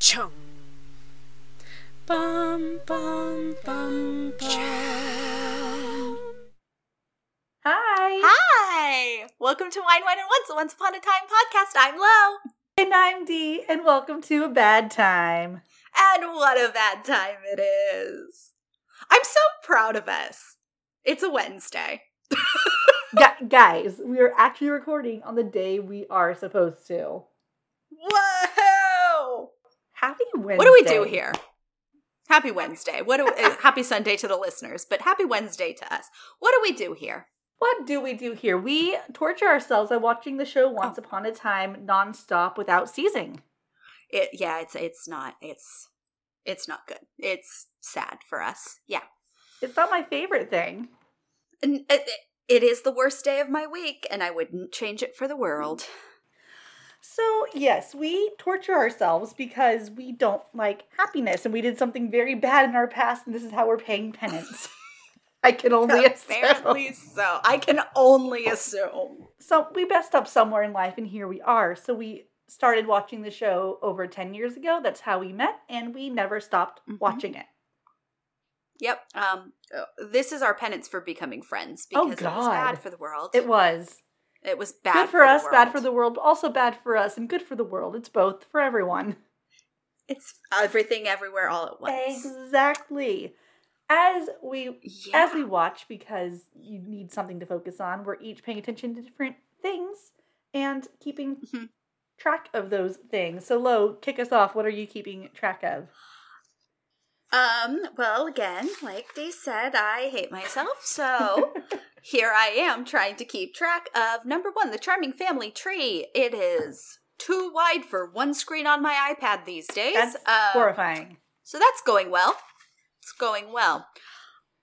Chung. Bum bum bum bum. Hi. Hi! Welcome to Wine, Whine, and Once, a Once Upon a Time podcast. I'm Lo. And I'm Dee, and welcome to A Bad Time. And what a bad time it is. I'm so proud of us. It's a Wednesday. Gu- guys, we are actually recording on the day we are supposed to. Whoa! Happy Wednesday. What do we do here? Happy Wednesday. What do uh, happy Sunday to the listeners, but happy Wednesday to us. What do we do here? What do we do here? We torture ourselves by watching the show Once Oh. Upon a Time nonstop without ceasing. It yeah, it's it's not it's it's not good. It's sad for us. Yeah. It's not my favorite thing. And it, it is the worst day of my week and I wouldn't change it for the world. So, yes, we torture ourselves because we don't like happiness and we did something very bad in our past and this is how we're paying penance. I can only Apparently assume. so. I can only assume. So, we messed up somewhere in life and here we are. So, we started watching the show over 10 years ago. That's how we met and we never stopped Mhm. watching it. Yep. Um uh, this is our penance for becoming friends Oh, because it was God. bad for the world. It was It was bad good for, the us, bad for the world, also bad for us and good for the world. It's both for everyone. It's everything everywhere all at once. Exactly. As we Yeah. as we watch because you need something to focus on we're each paying attention to different things and keeping Mhm. track of those things so lo kick us off what are you keeping track of Um, well, again, like they said, I hate myself, so here I am trying to keep track of number one, the charming family tree. It is too wide for one screen on my iPad these days. that's Um, horrifying So that's going well. It's going well.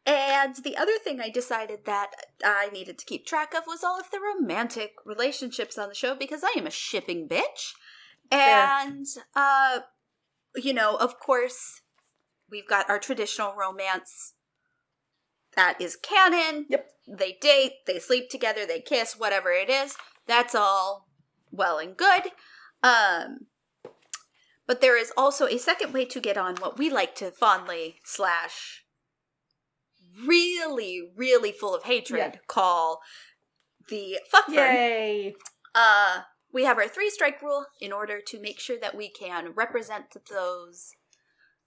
And the other thing I decided that I needed to keep track of was all of the romantic relationships on the show because I am a shipping bitch. And uh you know, of course, we've got our traditional romance that is canon. Yep. They date, they sleep together, they kiss, whatever it is. That's all well and good. Um but there is also a second way to get on what we like to fondly slash really, really full of hatred Yeah. call the fuck yay Uh, we have our three strike rule in order to make sure that we can represent those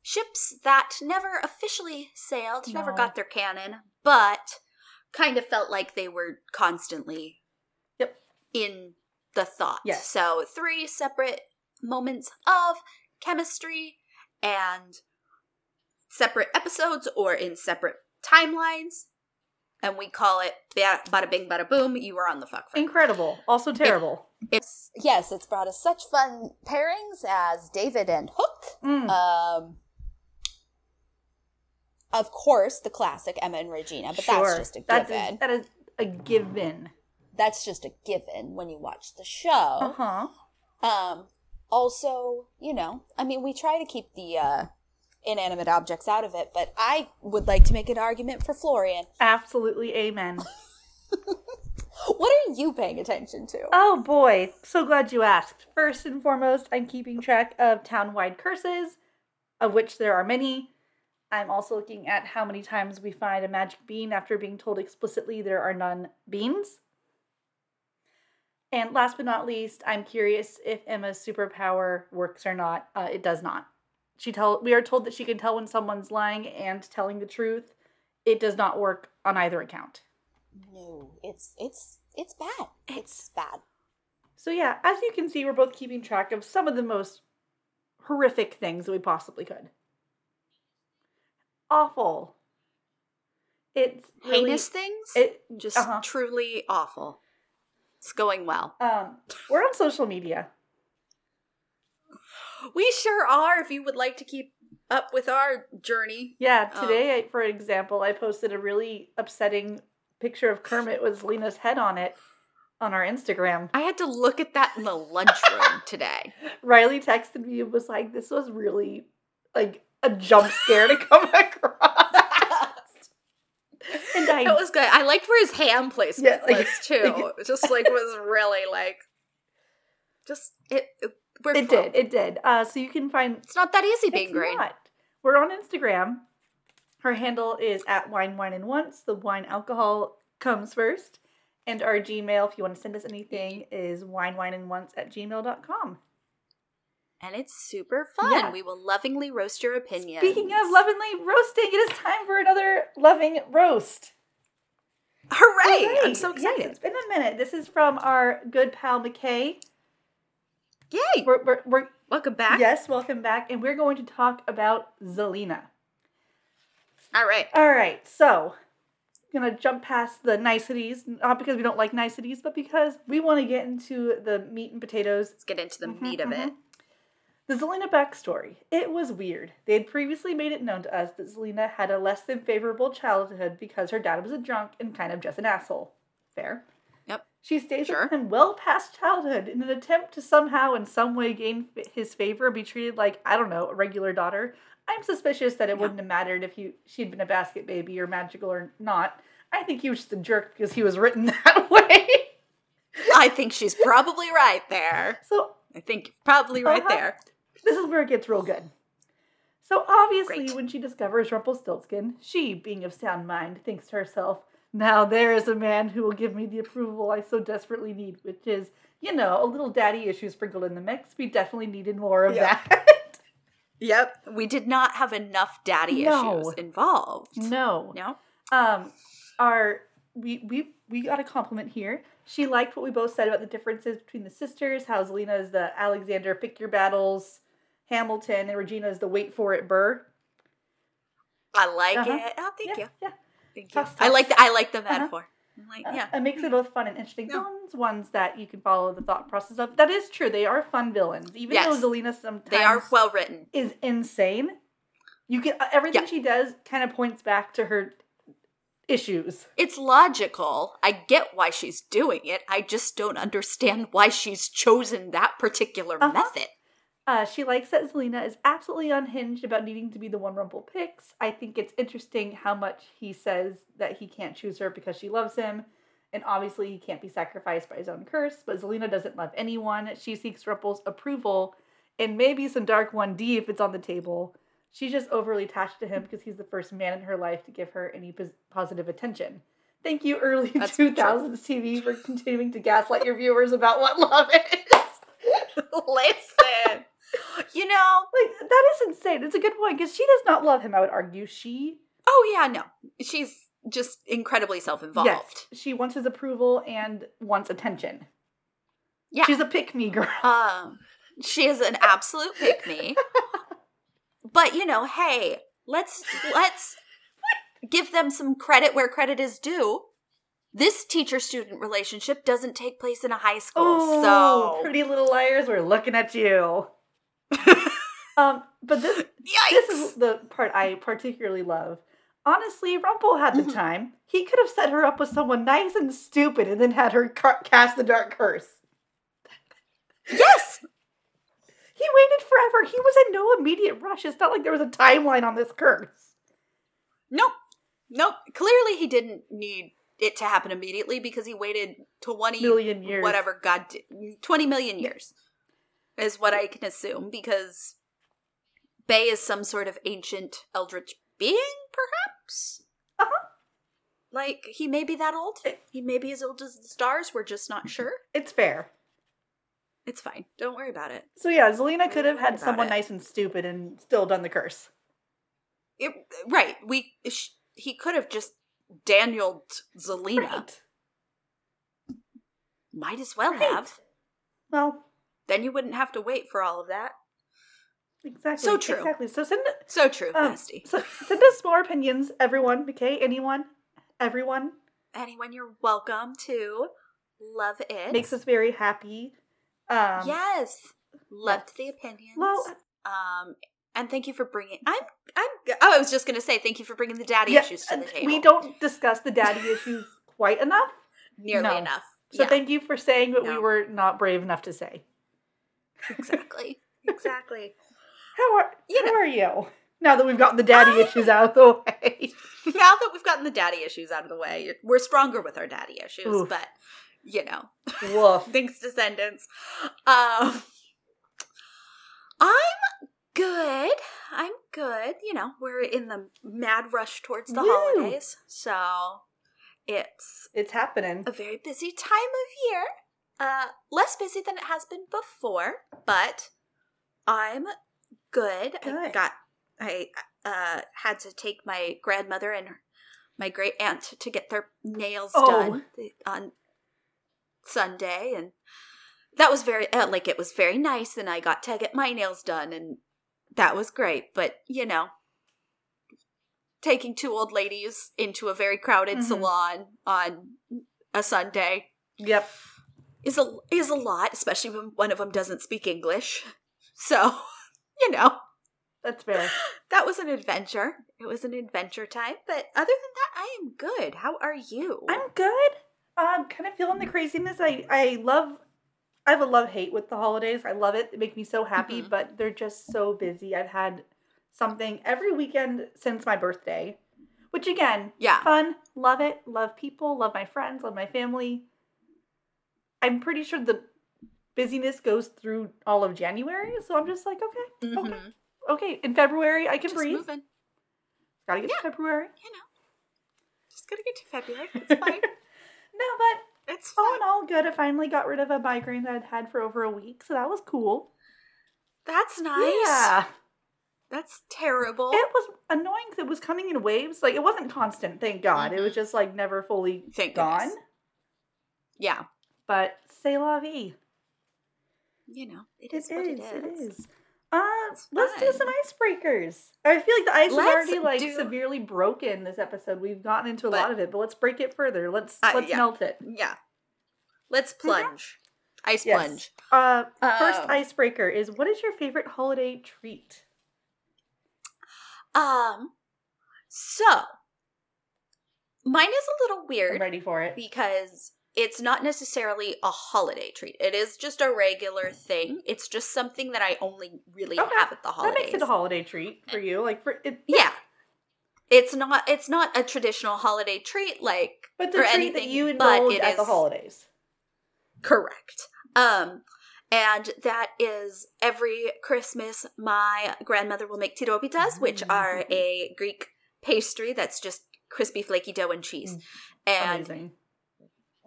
ships that never officially sailed, never got their cannon, but kind of felt like they were constantly Yep. in the thought. Yes. So three separate moments of chemistry and separate episodes or in separate timelines. And we call it bada bing bada boom, you were on the fuck front. incredible also terrible It's yes, it's brought us such fun pairings as David and Hook. Mm. Um, of course, the classic Emma and Regina, but Sure. that's just a That's given. that is a given that's just a given when you watch the show. uh-huh Um, also, you know, I mean, we try to keep the uh, inanimate objects out of it, but I would like to make an argument for Florian. absolutely amen What are you paying attention to? Oh boy, so glad you asked. First and foremost, I'm keeping track of town-wide curses, of which there are many. I'm also looking at how many times we find a magic bean after being told explicitly there are none beans. And last but not least, I'm curious if Emma's superpower works or not. Uh, it does not. She tell we are told that she can tell when someone's lying and telling the truth. It does not work on either account. No, it's it's it's bad. It's bad. So yeah, as you can see, we're both keeping track of some of the most horrific things that we possibly could. Awful. It's really, Heinous things. It just uh-huh. truly awful. It's going well. um we're on social media. We sure are. If you would like to keep up with our journey, Yeah, Oh. today, I, for example, I posted a really upsetting picture of Kermit with Lena's head on it on our Instagram. I had to look at that in the lunchroom today. Riley texted me and was like, "This was really like a jump scare to come across." and I It was good. I liked where his hand placement Yeah, like- was too. like- it just like was really like just it, it It did. It did. Uh, so you can find It's not that easy being green. not. We're on Instagram. Her handle is at wine, whine, and once. The wine alcohol comes first. And our Gmail, if you want to send us anything, is wine, whine, and once at gmail.com. And it's super fun. Yeah. We will lovingly roast your opinion. Speaking of lovingly roasting, it is time for another loving roast. Hooray! I'm Hooray! so Yes, excited. it's been a minute. This is from our good pal McKay. Yay! We're, we're, we're Welcome back. yes, welcome back, and we're going to talk about Zelena. All right. All right, so I'm gonna jump past the niceties, not because we don't like niceties, but because we want to get into the meat and potatoes. Let's get into the Mhm, meat of it. The Zelena backstory. It was weird. They had previously made it known to us that Zelena had a less than favorable childhood because her dad was a drunk and kind of just an asshole. Fair. Yep. She stays Sure. with him well past childhood in an attempt to somehow, in some way, gain his favor, and be treated like I don't know a regular daughter. I'm suspicious that it Yeah. wouldn't have mattered if he she'd been a basket baby or magical or not. I think he was just a jerk because he was written that way. I think she's probably right there. so I think probably right Uh-huh. there. This is where it gets real good. So obviously, Great. when she discovers Rumpelstiltskin, she, being of sound mind, thinks to herself, "Now there is a man who will give me the approval I so desperately need," which is, you know, a little daddy issue sprinkled in the mix. We definitely needed more of that. Yep. We did not have enough daddy No. issues involved. no. No. Um, our we we we got a compliment here. She liked what we both said about the differences between the sisters. How Zelena is the Alexander pick your battles, Hamilton, and Regina is the wait for it Burr. I like Uh-huh. it. Oh, thank yeah, you. Yeah. Thank you. Toss, I like the I like the Uh-huh. metaphor. I'm Uh, yeah. It makes it both fun and interesting Yeah. villains, ones that you can follow the thought process of. That is true. They are fun villains. Even Yes. though Zelena sometimes They are well written. is insane. You can uh, everything Yeah. she does kind of points back to her issues. It's logical. I get why she's doing it. I just don't understand why she's chosen that particular Uh-huh. method. Uh, she likes that Zelena is absolutely unhinged about needing to be the one Rumple picks. I think it's interesting how much he says that he can't choose her because she loves him. And obviously, he can't be sacrificed by his own curse. But Zelena doesn't love anyone. She seeks Rumple's approval and maybe some Dark 1D if it's on the table. She's just overly attached to him because he's the first man in her life to give her any positive attention. Thank you, early That's true. 2000s TV, for continuing to gaslight your viewers about what love is. Listen. You know, Like that is insane. It's a good point because she does not love him. I would argue she oh yeah, no. She's just incredibly self-involved. yes she wants his approval and wants attention. Yeah. she's a pick me girl. Um, she is an absolute pick me. but you know, hey, let's let's give them some credit where credit is due. This teacher-student relationship doesn't take place in a high school, Oh, so pretty little liars, we're looking at you. um, but this yikes. this is the part I particularly love. Honestly, Rumple had the Mhm. time. He could have set her up with someone nice and stupid, and then had her ca- cast the dark curse. yes, He waited forever. He was in no immediate rush. It's not like there was a timeline on this curse. nope, nope. Clearly, he didn't need it to happen immediately because he waited twenty Million years. whatever God did, 20 million years is what I can assume because Bay is some sort of ancient eldritch being, perhaps? Uh-huh. Like, he may be that old. He may be as old as the stars. We're just not sure. It's fair. It's fine. Don't worry about it. So yeah, Zelena could have had someone it. nice and stupid and still done the curse. it right. We sh- He could have just Danieled Zelena. Right. Might as well Right. have. Well, Then you wouldn't have to wait for all of that. exactly. So true. Exactly. So send So true, um, Bestie. so send us more opinions, everyone. Okay, anyone, everyone Anyone, you're welcome to love it. makes us very happy. Um, yes, loved the opinions. Well, um, and thank you for bringing. I'm. I'm. Oh, I was just gonna say thank you for bringing the daddy yeah, issues to the table. we don't discuss the daddy issues quite enough. nearly no. enough. So yeah, thank you for saying what we were not brave enough to say. Exactly, exactly. How are You how know. are you? Now that we've gotten the daddy I- issues out of the way. now that we've gotten the daddy issues out of the way, we're stronger with our daddy issues. Oof. But you know, Woof. thanks descendants. Um, I'm good. I'm good. You know, we're in the mad rush towards the Woo. holidays. So it's It's happening. a very busy time of year. Uh less busy than it has been before, but I'm good. I got I uh had to take my grandmother and my great aunt to get their nails Oh. done on Sunday and that was very uh, like it was very nice and I got to get my nails done and that was great, but you know, taking two old ladies into a very crowded Mhm. salon on a Sunday Yep. Is a is a lot, especially when one of them doesn't speak English. So, you know, That's fair. that was an adventure. It was an adventure time, but other than that, I am good. How are you? I'm good. I'm kind of feeling the craziness. I I love. I have a love hate with the holidays. I love it. They make me so happy, Mhm. but they're just so busy. I've had something every weekend since my birthday, which again, yeah. fun. Love it. Love people. Love my friends. Love my family. I'm pretty sure the busyness goes through all of January, so I'm just like, okay, Mhm. okay. In February, I can Just breathe. moving. Gotta get Yeah. to February. You know, just gonna get to February. It's fine. No, but it's all in all, good. I finally got rid of a migraine that I'd had for over a week, so that was cool. That's nice. Yeah, That's terrible. it was annoying 'cause it was coming in waves. Like it wasn't constant, thank God. It was just like never fully Thank gone. goodness. yeah. But c'est la vie. You know, it It is, what it is. It is. Uh, let's do some icebreakers. I feel like the ice is Let's already like do- severely broken this episode. We've gotten into a But- lot of it, but let's break it further. Let's Uh, let's yeah. melt it. Yeah. Let's plunge. Ice Mm-hmm. Yes. plunge. Uh, first Um, icebreaker is what is your favorite holiday treat? Um, so mine is a little I'm weird ready for it. because it's not necessarily a holiday treat. It is just a regular mm-hmm. thing. It's just something that I only really Okay. have at the holidays. That makes it a holiday treat for you. Like for it, yeah. It's not it's not a traditional holiday treat like but the or treat anything, that you indulge at the holidays. Correct. Um, and that is every Christmas, my grandmother will make tiropitas, which mm-hmm. are a Greek pastry that's just crispy, flaky dough and cheese. Mm. And Amazing.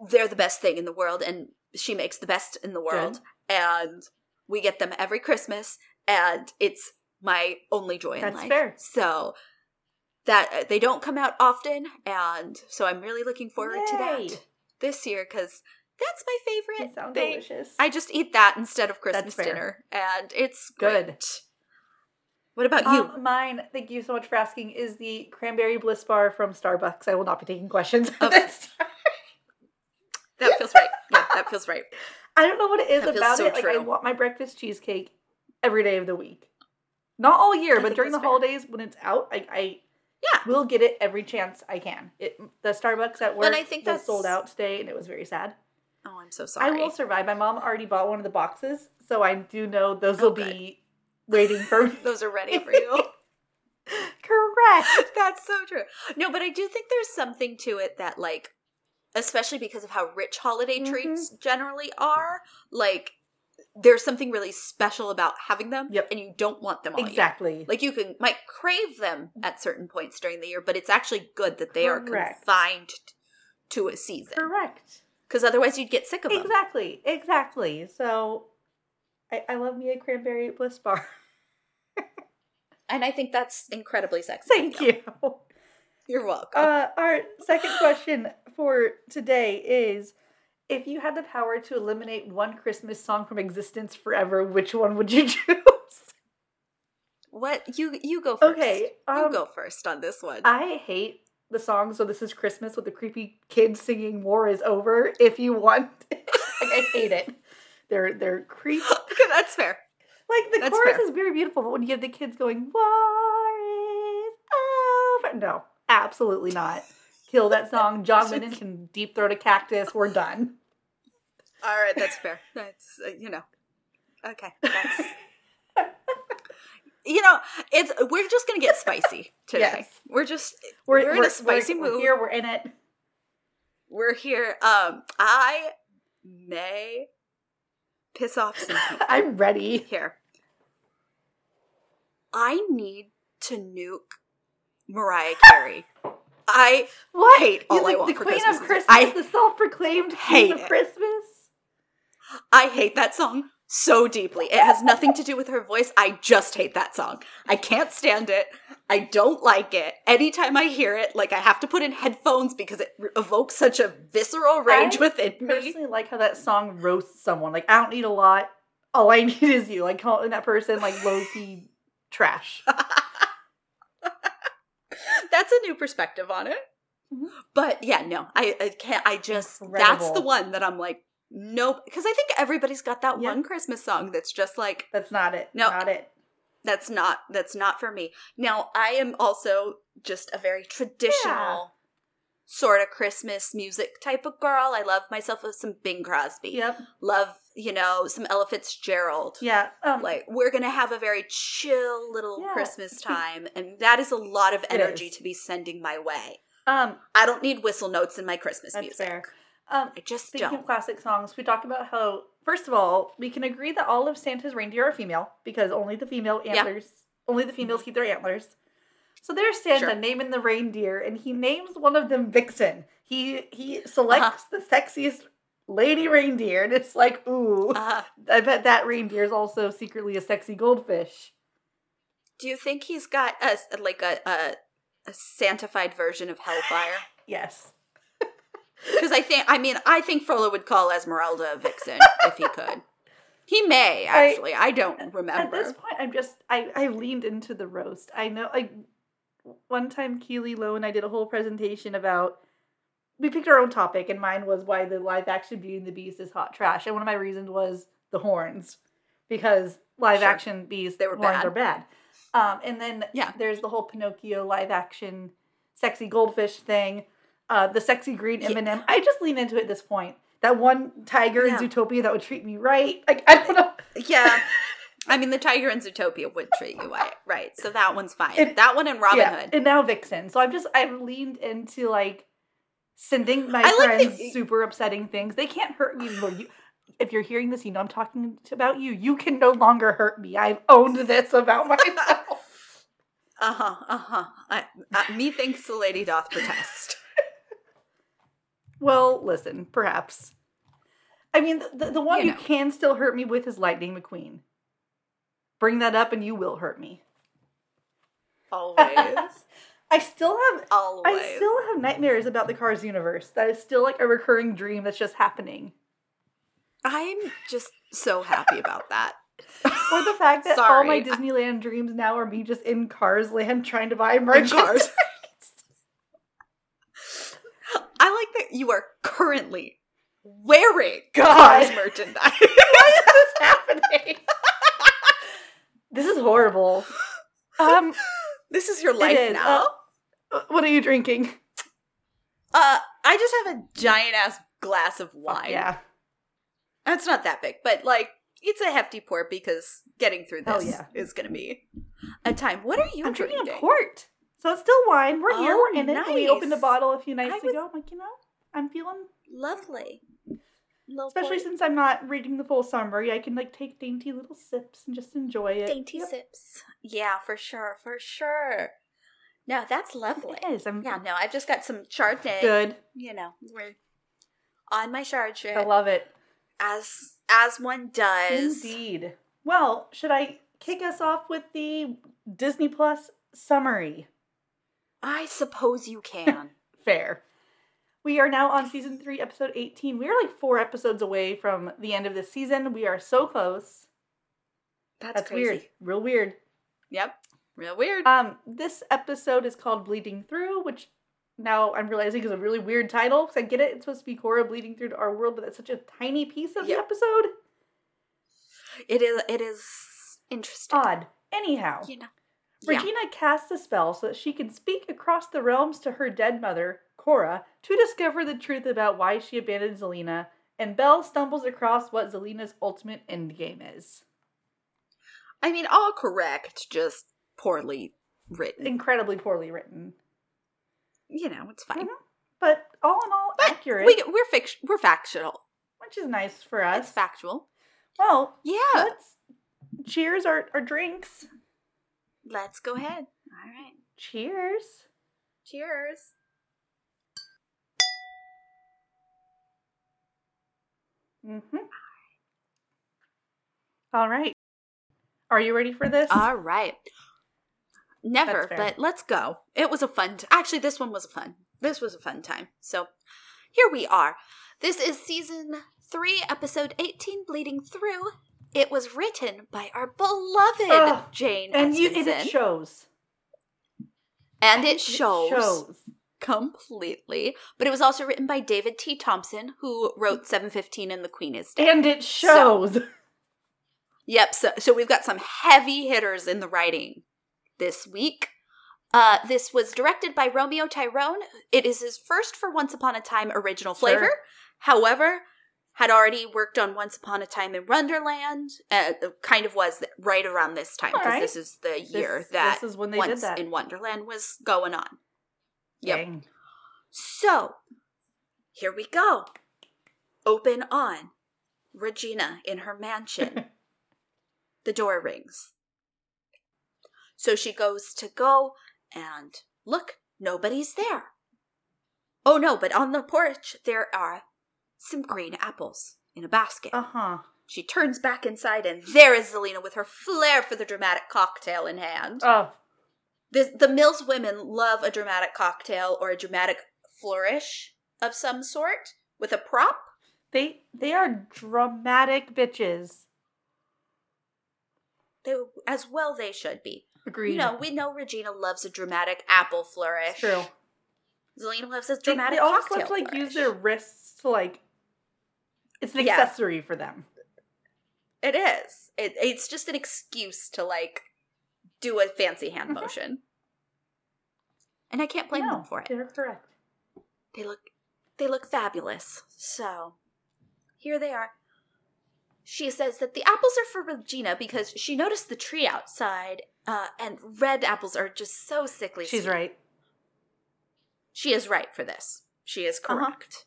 They're the best thing in the world, and she makes the best in the world. And we get them every Christmas, and it's my only joy in That's life. fair. So that uh, they don't come out often, and so I'm really looking forward to that this year because that's my They favorite sound thing. delicious. I just eat that instead of Christmas dinner, and it's Good. great. What about you? Um, mine, thank you so much for asking, is the cranberry bliss bar from Starbucks. I will not be taking questions on Of- this. that feels right. Yeah, that feels right. I don't know what it is That about so it. Like I want my breakfast cheesecake every day of the week. Not all year, I but during the fair. holidays when it's out, I, I Yeah. will get it every chance I can. It the Starbucks at work I think was sold out today, and it was very sad. Oh, I'm so sorry. I will survive. My mom already bought one of the boxes, so I do know those Oh, will good. be waiting for me. Those are ready for you. Correct. That's so true. No, but I do think there's something to it that, like, especially because of how rich holiday Mhm. treats generally are, like, there's something really special about having them, Yep. and you don't want them all year. Exactly. Like you can might crave them at certain points during the year, but it's actually good that they are confined to a season Correct. because otherwise you'd get sick of them. Exactly. Exactly. So I, I love me a cranberry bliss bar. And I think that's incredibly sexy. Thank you. You're welcome. Uh, our second question for today is if you had the power to eliminate one Christmas song from existence forever, which one would you choose? what you you go first. Okay, you um, go first on this one. I hate the song So This Is Christmas with the creepy kids singing War is Over if you want. like I hate it. They're they're creepy. that's fair. Like the That's chorus fair. is very beautiful, but when you have the kids going "War is over," no, absolutely not. Kill that song. John Lennon can deep throat a cactus. We're done. All right, that's fair. That's uh, you know. Okay. That's You know, it's we're just gonna get spicy today. Yes. We're just We're, We're in a spicy we're mood. Here, we're in it. we're here. Um, I may piss off some people I'm ready. here. I need to nuke Mariah Carey. I hate all you I want the for Queen Christmas of Christmas, I the self-proclaimed hate Queen of it. Christmas. I hate that song so deeply. It has nothing to do with her voice. I just hate that song. I can't stand it. I don't like it. Anytime I hear it, like I have to put in headphones because it evokes such a visceral rage I within me. Personally, like how that song roasts someone. Like I don't need a lot. All I need is you. Like calling that person like low key trash. That's a new perspective on it. Mhm. But yeah, no, I, I can't. I just that's the one that I'm like, nope. Because I think everybody's got that Yep. one Christmas song that's just like That's not it. No. not it. that's not that's not for me. Now I am also just a very traditional sort of Christmas music type of girl. I love myself with some Bing Crosby. Yep. Love you know some Ella Fitzgerald. Yeah. Um, Like we're gonna have a very chill little Yeah. Christmas time, and that is a lot of energy to be sending my way. um, I don't need whistle notes in my Christmas that's music. fair. Um, I just Speaking don't. of classic songs, we talked about how, first of all, we can agree that all of Santa's reindeer are female because only the female antlers, only the females keep their antlers. So there's Santa Sure. naming the reindeer, and he names one of them Vixen. He he selects Uh-huh. the sexiest lady reindeer, and it's like, ooh, Uh, I bet that reindeer is also secretly a sexy goldfish. do you think he's got a like a a, a Santified version of Hellfire? Yes. Because I think, I mean, I think Frollo would call Esmeralda a vixen if he could. He may actually. I, don't remember. At this point, I'm just I I leaned into the roast. I know like one time Keely Lowe and I did a whole presentation about we picked our own topic and mine was why the live action Beauty and the Beast is hot trash. And one of my reasons was the horns. Because live Sure. action beast They were horns bad. are bad. Um and then Yeah. there's the whole Pinocchio live action sexy goldfish thing. Uh the sexy green. M&M. I just lean into it at this point. That one tiger Yeah. in Zootopia that would treat me right. Like I don't know. yeah. I mean, the tiger in Zootopia would treat you right, right? So that one's fine. It- that one and Robin yeah, Hood. and now Vixen. So I'm just I've leaned into like sending my I like friends super upsetting things. They can't hurt me. Well, you, if you're hearing this, you know I'm talking about you. You can no longer hurt me. I've owned this about myself. Uh huh. Uh huh. I, uh, methinks the lady doth protest. well, listen, perhaps. I mean, the, the, the one You you, can still hurt me with is Lightning McQueen. Bring that up, and you will hurt me. Always. I still have Always. I still have nightmares about the Cars universe. That is still like a recurring dream that's just happening. I'm just so happy about that. Or the fact that all my Sorry. Disneyland dreams now are me just in Cars Land trying to buy merchandise. cars. I like that you are currently wearing God. cars merchandise. Why is this happening? this is horrible. Um, this is your life is, now. uh, what are you drinking? Uh, I just have a giant ass glass of wine. Yeah. It's not that big, but like it's a hefty pour because getting through Oh, this yeah. is going to be a time. What are you I'm drinking? drinking a port. So it's still wine. We're here. Oh, We're in it. We opened a bottle a few nights was- ago. I'm like, you know, I'm feeling, Lovely. Especially since I'm not reading the full summary, I can like take dainty little sips and just enjoy it. dainty Yep. sips. Yeah, for sure, for sure. No, that's lovely. It is. I'm Yeah, no, I've just got some Chardonnay. good. You know, we're on my Chard shit, I love it. as as one does. Indeed. Well, should I kick us off with the Disney Plus summary? I suppose you can. Fair. We are now on season three, episode 18. We are like four episodes away from the end of this season. We are so close. That's, That's crazy. weird. Real weird. Yep, real weird. Um, this episode is called Bleeding Through, which now I'm realizing is a really weird title. Because I get it, it's supposed to be Cora bleeding through to our world, but that's such a tiny piece of Yep. the episode. it is. It is interesting. Odd. Anyhow, You know. Yeah. Regina casts a spell so that she can speak across the realms to her dead mother, Cora, to discover the truth about why she abandoned Zelena, and Belle stumbles across what Zelena's ultimate endgame is. I mean, all correct, just poorly written. Incredibly poorly written, You know, it's fine. Mhm. but all in all, But accurate, We, we're fict- We're factual. which is nice for us. It's factual. well, Yeah. let's cheers our, our drinks. let's go ahead. All right. Cheers. Cheers. Mm-hmm. All right. Are you ready for this? All right. Never, but let's go. It was a fun. T- Actually, this one was a fun. This was a fun time. So, here we are. This is season three, episode eighteen, bleeding through. It was written by our beloved Ugh, Jane and you, and it shows. and it shows, shows. completely. But it was also written by David T. Thompson, who wrote Seven Fifteen and The Queen Is Dead. And it shows. Yep. So, so we've got some heavy hitters in the writing this week. Uh, this was directed by Romeo Tirone. It is his first for Once Upon a Time original Sure. flavor. However, had already worked on Once Upon a Time in Wonderland. Uh, kind of was right around this time because Alright. this is the year This- that this is when they Once did that. in Wonderland was going on. Yep. Dang. So, here we go. Open on Regina in her mansion. the door rings. So she goes to go and look, nobody's there. Oh no, but on the porch there are some green apples in a basket. Uh huh. She turns back inside and there is Zelena with her flair for the dramatic cocktail in hand. Oh, This, the Mills women love a dramatic cocktail or a dramatic flourish of some sort with a prop. they they are dramatic bitches. They, as well, they should be. Agreed. You know, we know Regina loves a dramatic apple flourish. it's true. Zelena loves a dramatic they cocktail have to like flourish. use their wrists to like. It's an Yeah. accessory for them. It is. It, it's just an excuse to like do a fancy hand Mhm. motion. And I can't blame no, them for it. They're correct. They look they look fabulous. So here they are. She says that the apples are for Regina because she noticed the tree outside, uh, and red apples are just so sickly. She's sweet. right. She is right for this. She is Uh-huh. correct.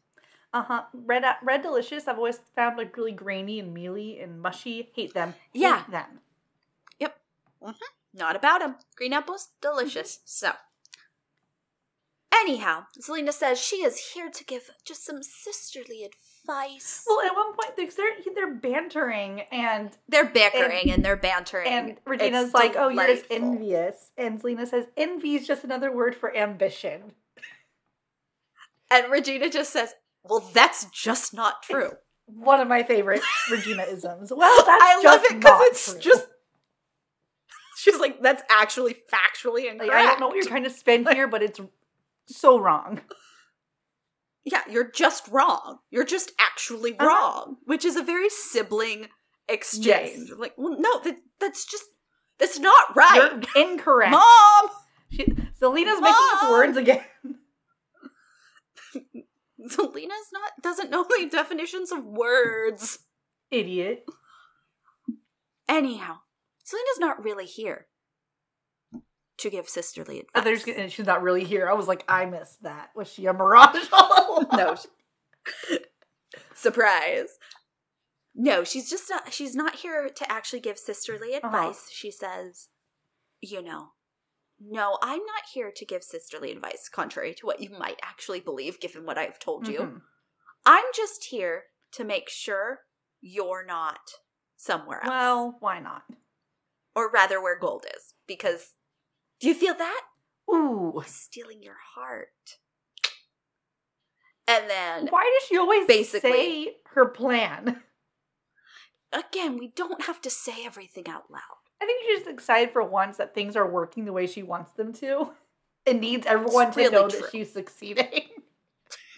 Uh huh. Red red delicious. I've always found like really grainy and mealy and mushy. Hate them. Hate Yeah. them. Yep. Not about them. Green apples, delicious. So, anyhow, Zelena says she is here to give just some sisterly advice. Well, at one point they're they're, they're bantering and they're bickering and, they're bantering. and Regina's It's like, "Oh, you're just envious," and Zelena says, "Envy is just another word for ambition." And Regina just says, "Well, that's just not true." One of my favorite Regina isms. Well, that's I love just it because it's true. just. She's like, "That's actually factually incorrect." like I don't know what you're trying to spin here, but it's so wrong. Yeah, you're just wrong. You're just actually Uh-huh. wrong, which is a very sibling exchange. Like, well, no, that that's just that's not right, You're incorrect. mom. She, Zelena's making up words again. Zelena's not doesn't know the definitions of words. Idiot. Anyhow, Zelena's not really here to give sisterly advice. there's, and she's not really here. I was like, I missed that. Was she a mirage all along? no surprise. No, she's just not. She's not here to actually give sisterly Uh-huh. advice. She says, you know, no, I'm not here to give sisterly advice, contrary to what you might actually believe, given what I've told you. Mhm. I'm just here to make sure you're not somewhere else. Well, why not? or rather, where gold is. Because, do you feel that? Ooh. Stealing your heart. And then Why does she always Basically- say her plan? again, we don't have to say everything out loud. I think she's just excited for once that things are working the way she wants them to. And needs everyone to know true. that she's succeeding.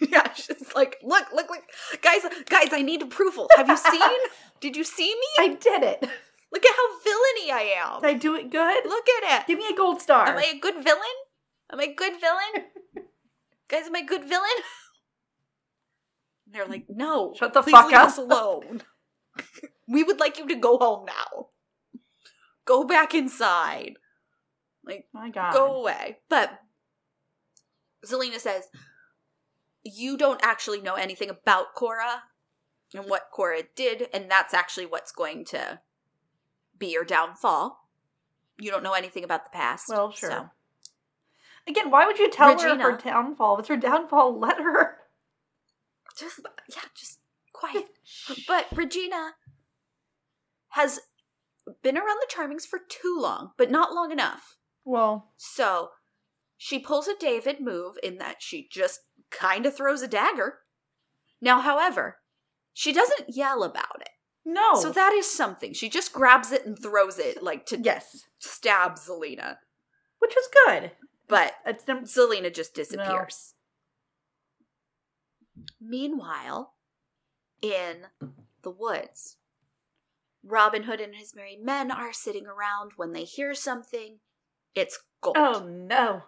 yeah, she's like, look, look, look, guys, guys, I need approval. Have you seen? Did you see me? I did it. Look at how villainy I am. Did I do it good? Look at it. Give me a gold star. Am I a good villain? Am I a good villain? guys, am I a good villain? And they're like, no. Shut the fuck leave up." us alone. we would like you to go home now. Go back inside. Like, My God. go away. But Zelena says, You don't actually know anything about Cora and what Cora did, and that's actually what's going to be your downfall. you don't know anything about the past. Well, sure. so- Again, why would you tell her Regina. her downfall? If it's her downfall, let her. just yeah, just quiet. But Regina has been around the Charmings for too long, but not long enough. Well, So she pulls a David move in that she just kind of throws a dagger. Now, however, she doesn't yell about it. No. So that is something. She just grabs it and throws it like to yes, stab Zelena. which is good. But It's nim- Zelena just disappears. Meanwhile, in the woods, Robin Hood and his merry men are sitting around when they hear something. It's gold. Oh no.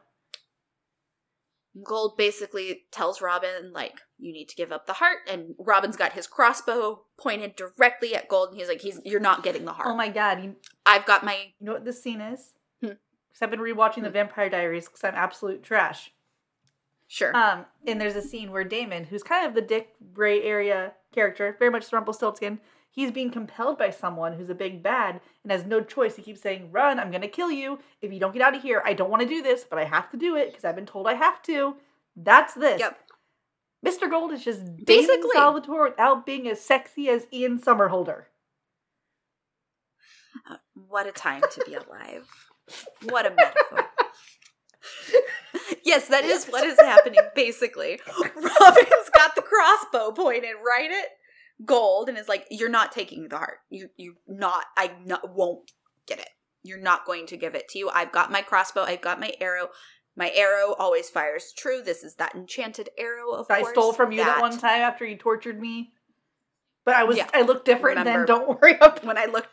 Gold basically tells Robin, like, you need to give up the heart, and Robin's got his crossbow pointed directly at Gold, and he's like, He's you're not getting the heart. Oh my god. You, I've got my you know what this scene is? Hmm. Because I've been rewatching the Vampire Diaries because I'm absolute trash. sure. Um, and there's a scene where Damon, who's kind of the Dick Gray area character, very much Rumpelstiltskin, he's being compelled by someone who's a big bad and has no choice. He keeps saying, "Run! I'm gonna kill you if you don't get out of here. I don't want to do this, but I have to do it because I've been told I have to." That's this. Yep. Mr. Gold is just Basically. Salvatore without being as sexy as Ian Somerhalder. Uh, what a time to be alive. What a metaphor. yes, that is what is happening, basically. Robin's got the crossbow pointed right at Gold and is like, You're not taking the heart. You you not I not won't get it. You're not going to give it to you. I've got my crossbow, I've got my arrow. My arrow always fires true. This is that enchanted arrow, of I course. stole from you that, one time after you tortured me. But I was Yeah. I looked different Remember. then. Don't worry about When I looked,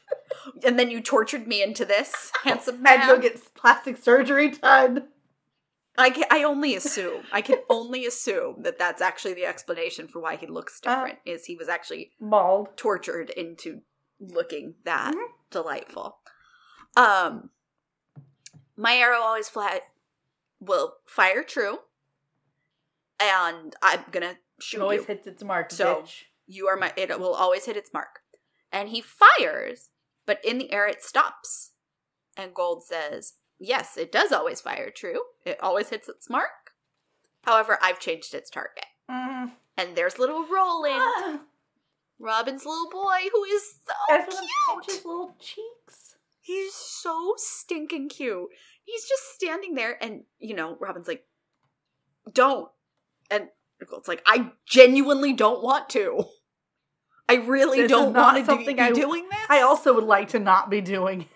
and then you tortured me into this handsome I had man. to go get plastic surgery done. I can, I only assume. I can only assume that that's actually the explanation for why he looks Uh. different. is he was actually Mauled. tortured into looking that Mhm. delightful. Um, my arrow always flat will fire true, and I'm gonna shoot. It always you. hits its mark, So- bitch. You are my. It will always hit its mark, and he fires, but in the air it stops. And Gold says, "Yes, it does always fire true. It always hits its mark. However, I've changed its target." Mm. And there's little Roland, Ah, Robin's little boy, who is so That's cute. his little cheeks. He's so stinking cute. He's just standing there, and you know, Robin's like, "Don't," and Gold's like, "I genuinely don't want to. I really This don't want to do, be I- doing this. I also would like to not be doing.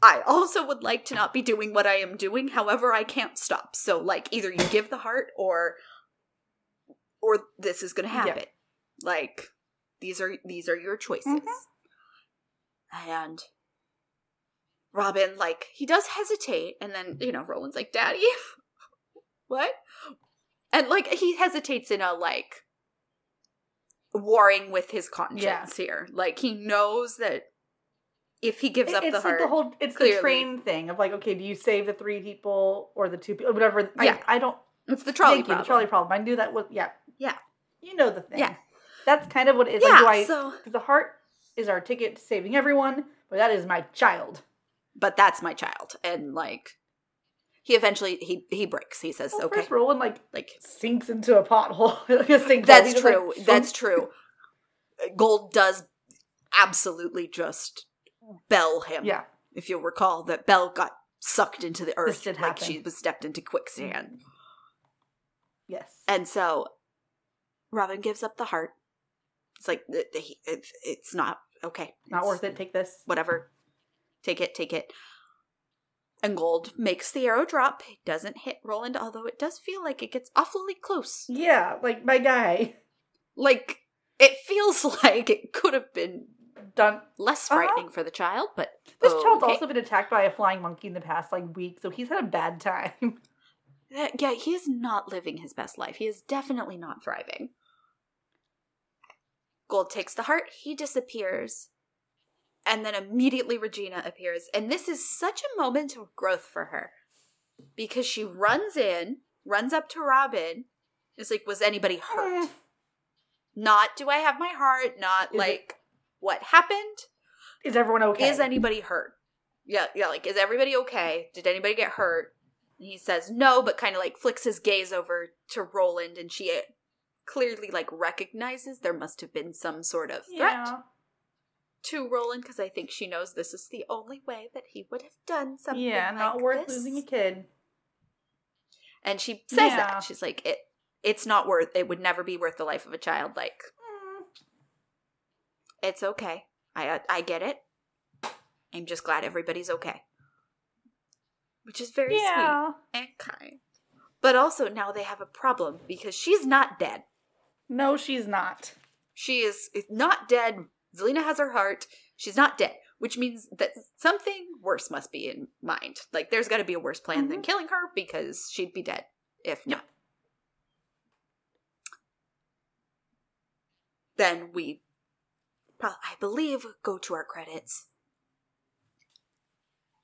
I also would like to not be doing what I am doing. However, I can't stop. So, like, either you give the heart, or, or this is going to Yeah. happen. Like, these are these are your choices. Mhm. And Robin, like, he does hesitate, and then you know, Roland's like, "Daddy, what?" And like, he hesitates in a like warring with his conscience here. Like, he knows that if he gives It- up it's the like heart, the whole it's clearly. the train thing of like, okay, do you save the three people or the two people, whatever? Yeah. I, I don't. it's the trolley thank you, problem. the trolley problem. I knew that was yeah, Yeah. You know the thing. Yeah. that's kind of what it is. Yeah, like, do I? so the heart is our ticket to saving everyone, but that is my child. but that's my child, and like he eventually he he breaks. He says, Well, "Okay, First Roland like like sinks into a pothole. like a sinkhole. that's true. like, that's true." Gold does absolutely just bell him. Yeah. if you'll recall that Belle got sucked into the earth like happen. she was stepped into quicksand, mm-hmm. Yes. and so Robin gives up the heart. It's like it, it, it's not okay. Not It's- worth it. Take this. whatever. Take it, take it. And Gold makes the arrow drop. It doesn't hit Roland, although it does feel like it gets awfully close. Yeah, like my guy. Like, it feels like it could have been Done. less Uh-huh. frightening for the child, but This child's okay. also been attacked by a flying monkey in the past like week, so he's had a bad time. Yeah, he is not living his best life. He is definitely not thriving. Gold takes the heart, he disappears, and then immediately Regina appears. And this is such a moment of growth for her because she runs in, runs up to Robin. It's like, was anybody hurt? Not, do I have my heart? Not Is like, what happened? Is everyone okay? Is anybody hurt? Yeah, yeah, like, is everybody okay? Did anybody get hurt? And he says no, but kind of like flicks his gaze over to Roland, and she uh, clearly like recognizes there must have been some sort of threat Yeah. to Roland because I think she knows this is the only way that he would have done something. Yeah, not like worth this. losing a kid. And she says Yeah. that she's like, it. It's not worth. It would never be worth the life of a child. Like. It's okay. I uh, I get it. I'm just glad everybody's okay. Which is very sweet. And kind. But also now they have a problem because she's not dead. No, she's not. She is not dead. Zelena has her heart. She's not dead, which means that something worse must be in mind. Like there's got to be a worse plan than Mhm. killing her because she'd be dead if not. Then we, pro- I believe, go to our credits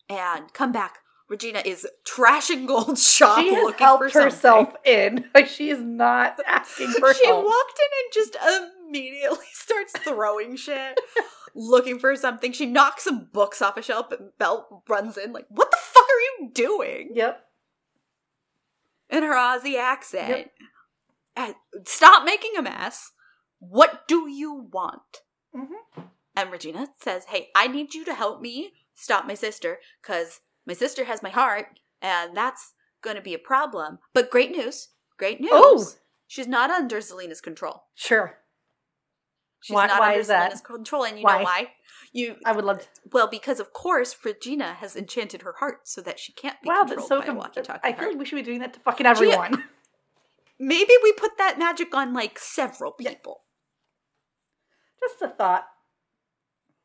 and come back. Regina is trashing Gold shop She has looking helped for herself in. Like she is not asking for she help. walked in and just immediately starts throwing shit, looking for something. She knocks some books off a shelf, and Belle runs in like, "What the fuck are you doing?" Yep. In her Aussie accent. Yep. Eh, stop making a mess. What do you want? Mhm. And Regina says, "Hey, I need you to help me stop my sister because my sister has my heart, and that's going to be a problem." But great news! Great news! Oh. She's not under Zelena's control. Sure. She's Why- not why under is that? Zelena's control, and you Why? know why? You I would love to. well because of course Regina has enchanted her heart so that she can't be Wow, controlled that's so. by Com- walkie-talkie I feel like we should be doing that to fucking everyone. Maybe we put that magic on like several people, Just a thought.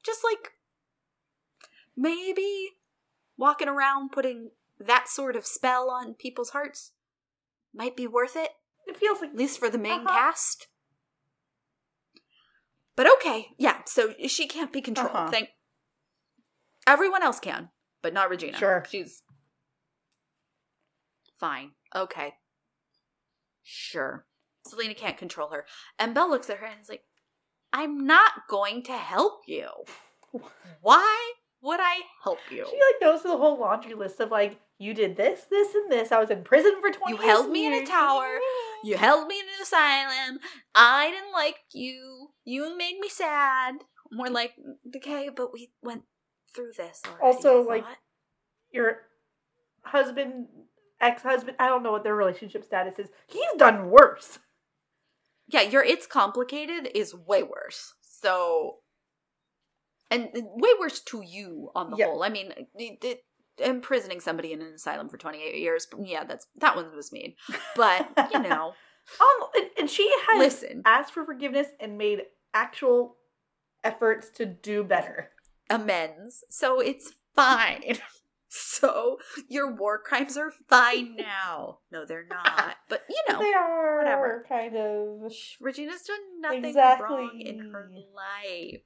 just like maybe walking around putting that sort of spell on people's hearts might be worth it, It feels like at least for the main Uh-huh. cast. But okay, yeah. So she can't be controlled. Uh-huh. Thank everyone else can, but not Regina. Sure. she's fine. Okay, sure. Zelena can't control her, and Belle looks at her and is like, "I'm not going to help you. Why would I help you? she like goes through the whole laundry list of like you did this, this, and this. I was in prison for twenty. You held me in a tower. You held me in an asylum. I didn't like you. You made me sad. More like, okay, but we went through this. Already, Also, like- Your husband, ex-husband. I don't know what their relationship status is. He's done worse. Yeah, your it's complicated is way worse. So, and way worse to you on the Yeah. whole. I mean, it, it, imprisoning somebody in an asylum for 28 years, yeah, that's that one was mean. But, you know, Um, and, and she has listen, asked for forgiveness and made actual efforts to do better. amends. So it's fine. So your war crimes are fine now. No, they're not. But you know, they are whatever. kind of. Regina's done nothing wrong in her life.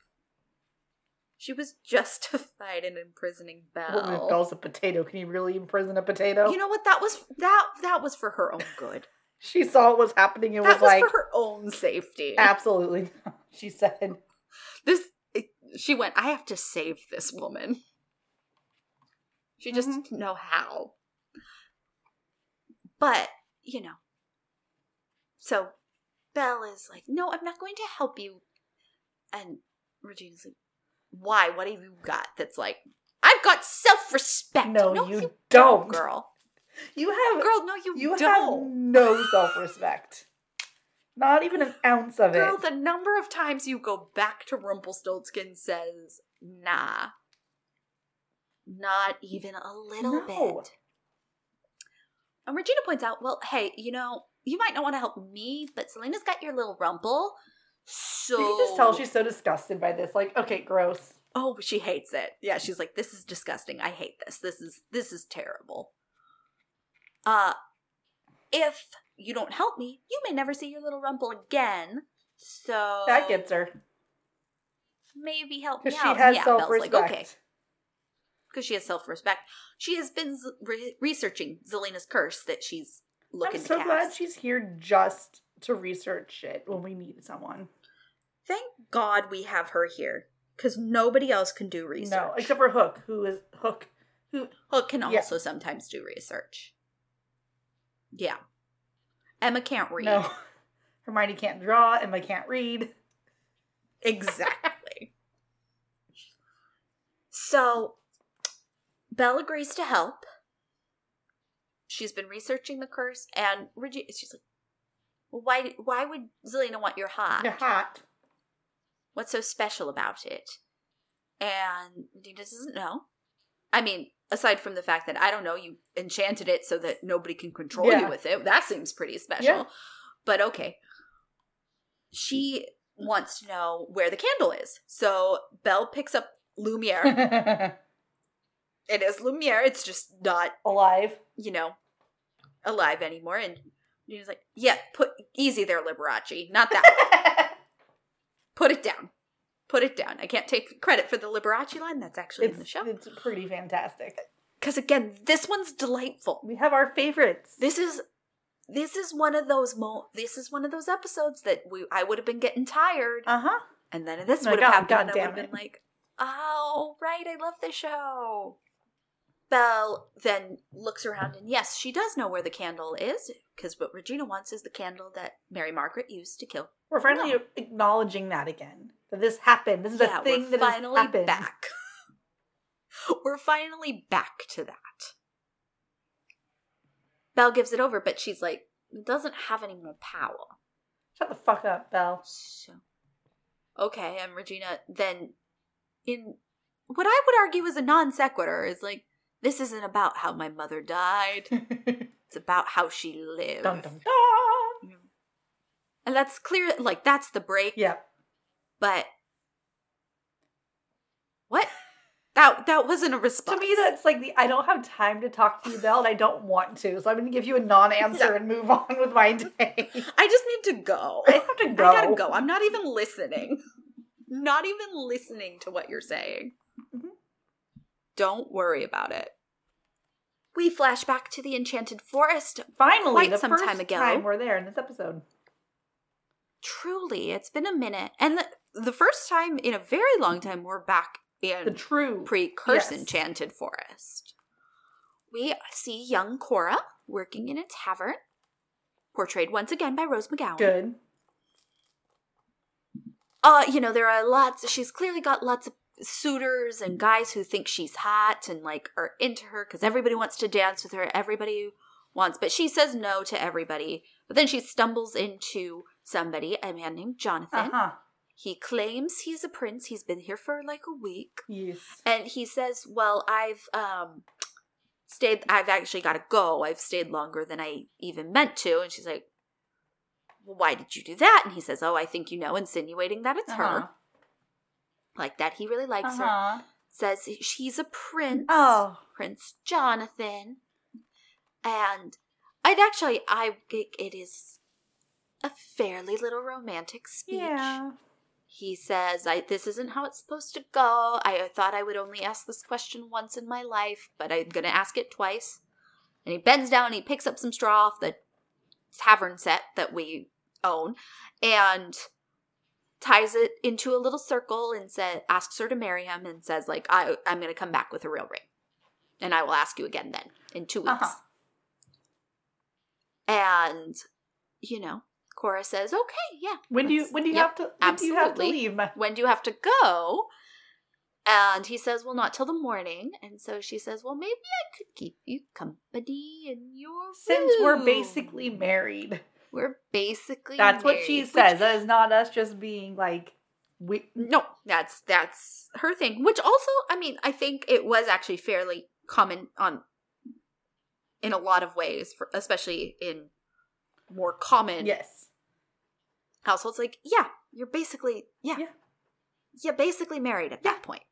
She was justified in imprisoning Belle. Well, Belle's a potato. Can you really imprison a potato? You know what? That was that that was for her own good. she saw what was happening and that was was like, for her own safety. absolutely. She said, This it, she went. I have to save this woman. She just Mhm. didn't know how. But you know, so Belle is like, "No, I'm not going to help you," and Regina's like, "Why? What have you got that's like?" I've got self-respect. No, you you don't. girl. "You have, Girl, no, you, you don't. You have no self-respect. Not even an ounce of Girl, it." the number of times you go back to Rumpelstiltskin says, nah. Not even a little No. bit. And Regina points out, well, hey, you know, you might not want to help me, but Zelena's got your little rumple. So You can just tell she's so disgusted by this. Like, okay, gross. Oh, she hates it. Yeah, she's like, this is disgusting. I hate this. This is this is terrible. Uh if you don't help me, you may never see your little rumple again. So That gets her maybe help me she out. has yeah, self-respect. like, okay, because she has self respect. She has been z- re- researching Zelena's curse that she's looking I'm so to glad she's here just to research shit when we need someone. Thank God we have her here because nobody else can do research. No, except for Hook, who is Hook, who Hook can Yeah. also sometimes do research. Yeah. Emma can't read. no, Hermione can't draw, Emma can't read. Exactly. so, Belle agrees to help. She's been researching the curse, and Regina, she's like, well, why, why would Zelena want your hat? You're hot. What's so special about it? And Regina doesn't know. I mean, aside from the fact that I don't know, you enchanted it so that nobody can control Yeah. you with it. That seems pretty special. Yeah. But okay. She wants to know where the candle is. So Belle picks up Lumiere. it is Lumiere. It's just not, Alive. you know, alive anymore. And he's like, yeah, put easy there, Liberace. Not that. put it down. Put it down. I can't take credit for the Liberace line. That's actually in the show. it's pretty fantastic. Because again, this one's delightful. We have our favorites. This is this is one of those mo this is one of those episodes that we I would have been getting tired. Uh huh. And then this would have God, happened, God I would have been like, "Oh, right, I love the show." Belle then looks around, and yes, she does know where the candle is because what Regina wants is the candle that Mary Margaret used to kill. We're finally No. acknowledging that again. That this happened. This is yeah, a thing that has finally happened. back. we're finally back to that. Belle gives it over, but she's like, it doesn't have any more power. Shut the fuck up, Belle. So, okay, and Regina then in what I would argue is a non sequitur is like this isn't about how my mother died. It's about how she lived. dun dun dun. And that's clear like that's the break. Yeah. But what? That that wasn't a response. To me, that's like the I don't have time to talk to you, Belle, and I don't want to. So I'm going to give you a non-answer Yeah. and move on with my day. I just need to go. I have to go. I gotta go. I'm not even listening. Not even listening to what you're saying. Mhm. Don't worry about it. We flash back to the Enchanted Forest. Finally, Quite the some first time ago. time we're there in this episode. Truly, it's been a minute. And the, the first time in a very long time, we're back in The true. pre curse yes. Enchanted Forest. We see young Cora working in a tavern, portrayed once again by Rose McGowan. Good. uh you know there are lots she's clearly got lots of suitors and guys who think she's hot and like are into her because everybody wants to dance with her everybody wants but she says no to everybody. But then she stumbles into somebody a man named jonathan. Uh huh. he claims he's a prince. He's been here for like a week. Yes. and he says well i've um stayed i've actually got to go. I've stayed longer than i even meant to. And she's like well, why did you do that? And he says oh i think you know insinuating that it's her. Uh-huh. Like that. He really likes her. Uh-huh. says she's a prince. Oh. prince jonathan. And i'd actually i it is a fairly little romantic speech. Yeah. he says i this isn't how it's supposed to go. I thought i would only ask this question once in my life but i'm gonna ask it twice. And he bends down and he picks up some straw off the tavern set that we own. And ties it into a little circle and says asks her to marry him and says like I, i'm going to come back with a real ring and i will ask you again then in two weeks Uh-huh. and you know cora says okay yeah When do you when do you yep, have to when do you have to leave? when do you have to go and he says well not till the morning and so she says well maybe i could keep you company in your Since we're basically married. We're basically That's what she married, which- says. That is not us just being like we No, that's that's her thing. Which also, I mean, I think it was actually fairly common on in a lot of ways, for, especially in more common Yes. households. Like, yeah, you're basically yeah, Yeah. you're basically married at that point.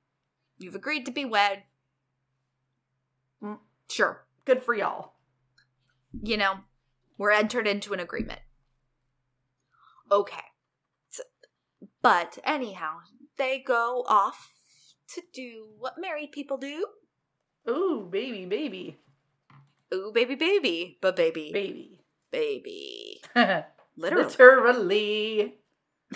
You've agreed to be wed. Mm. Sure, Good for y'all. you know, we're entered into an agreement. Okay. So- but anyhow, they go off to do what married people do. Ooh, baby, baby, Ooh, baby, baby, but baby, baby. baby. Literally. Literally.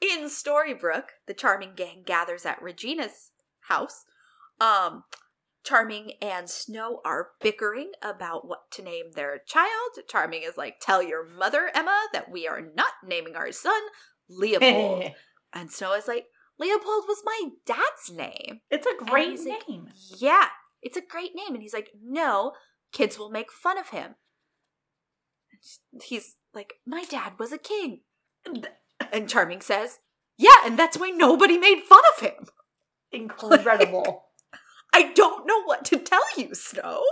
In Storybrooke, the Charming gang gathers at Regina's house. Um, Charming and Snow are bickering about what to name their child. Charming is like, "Tell your mother, Emma, that we are not naming our son Leopold." and Snow is like, "Leopold was my dad's name." it's a great he's like, name. Yeah, it's a great name. And he's like, no, kids will make fun of him. He's like, my dad was a king. And Charming says, yeah, and that's why nobody made fun of him. Incredible. I don't know what to tell you, Snow.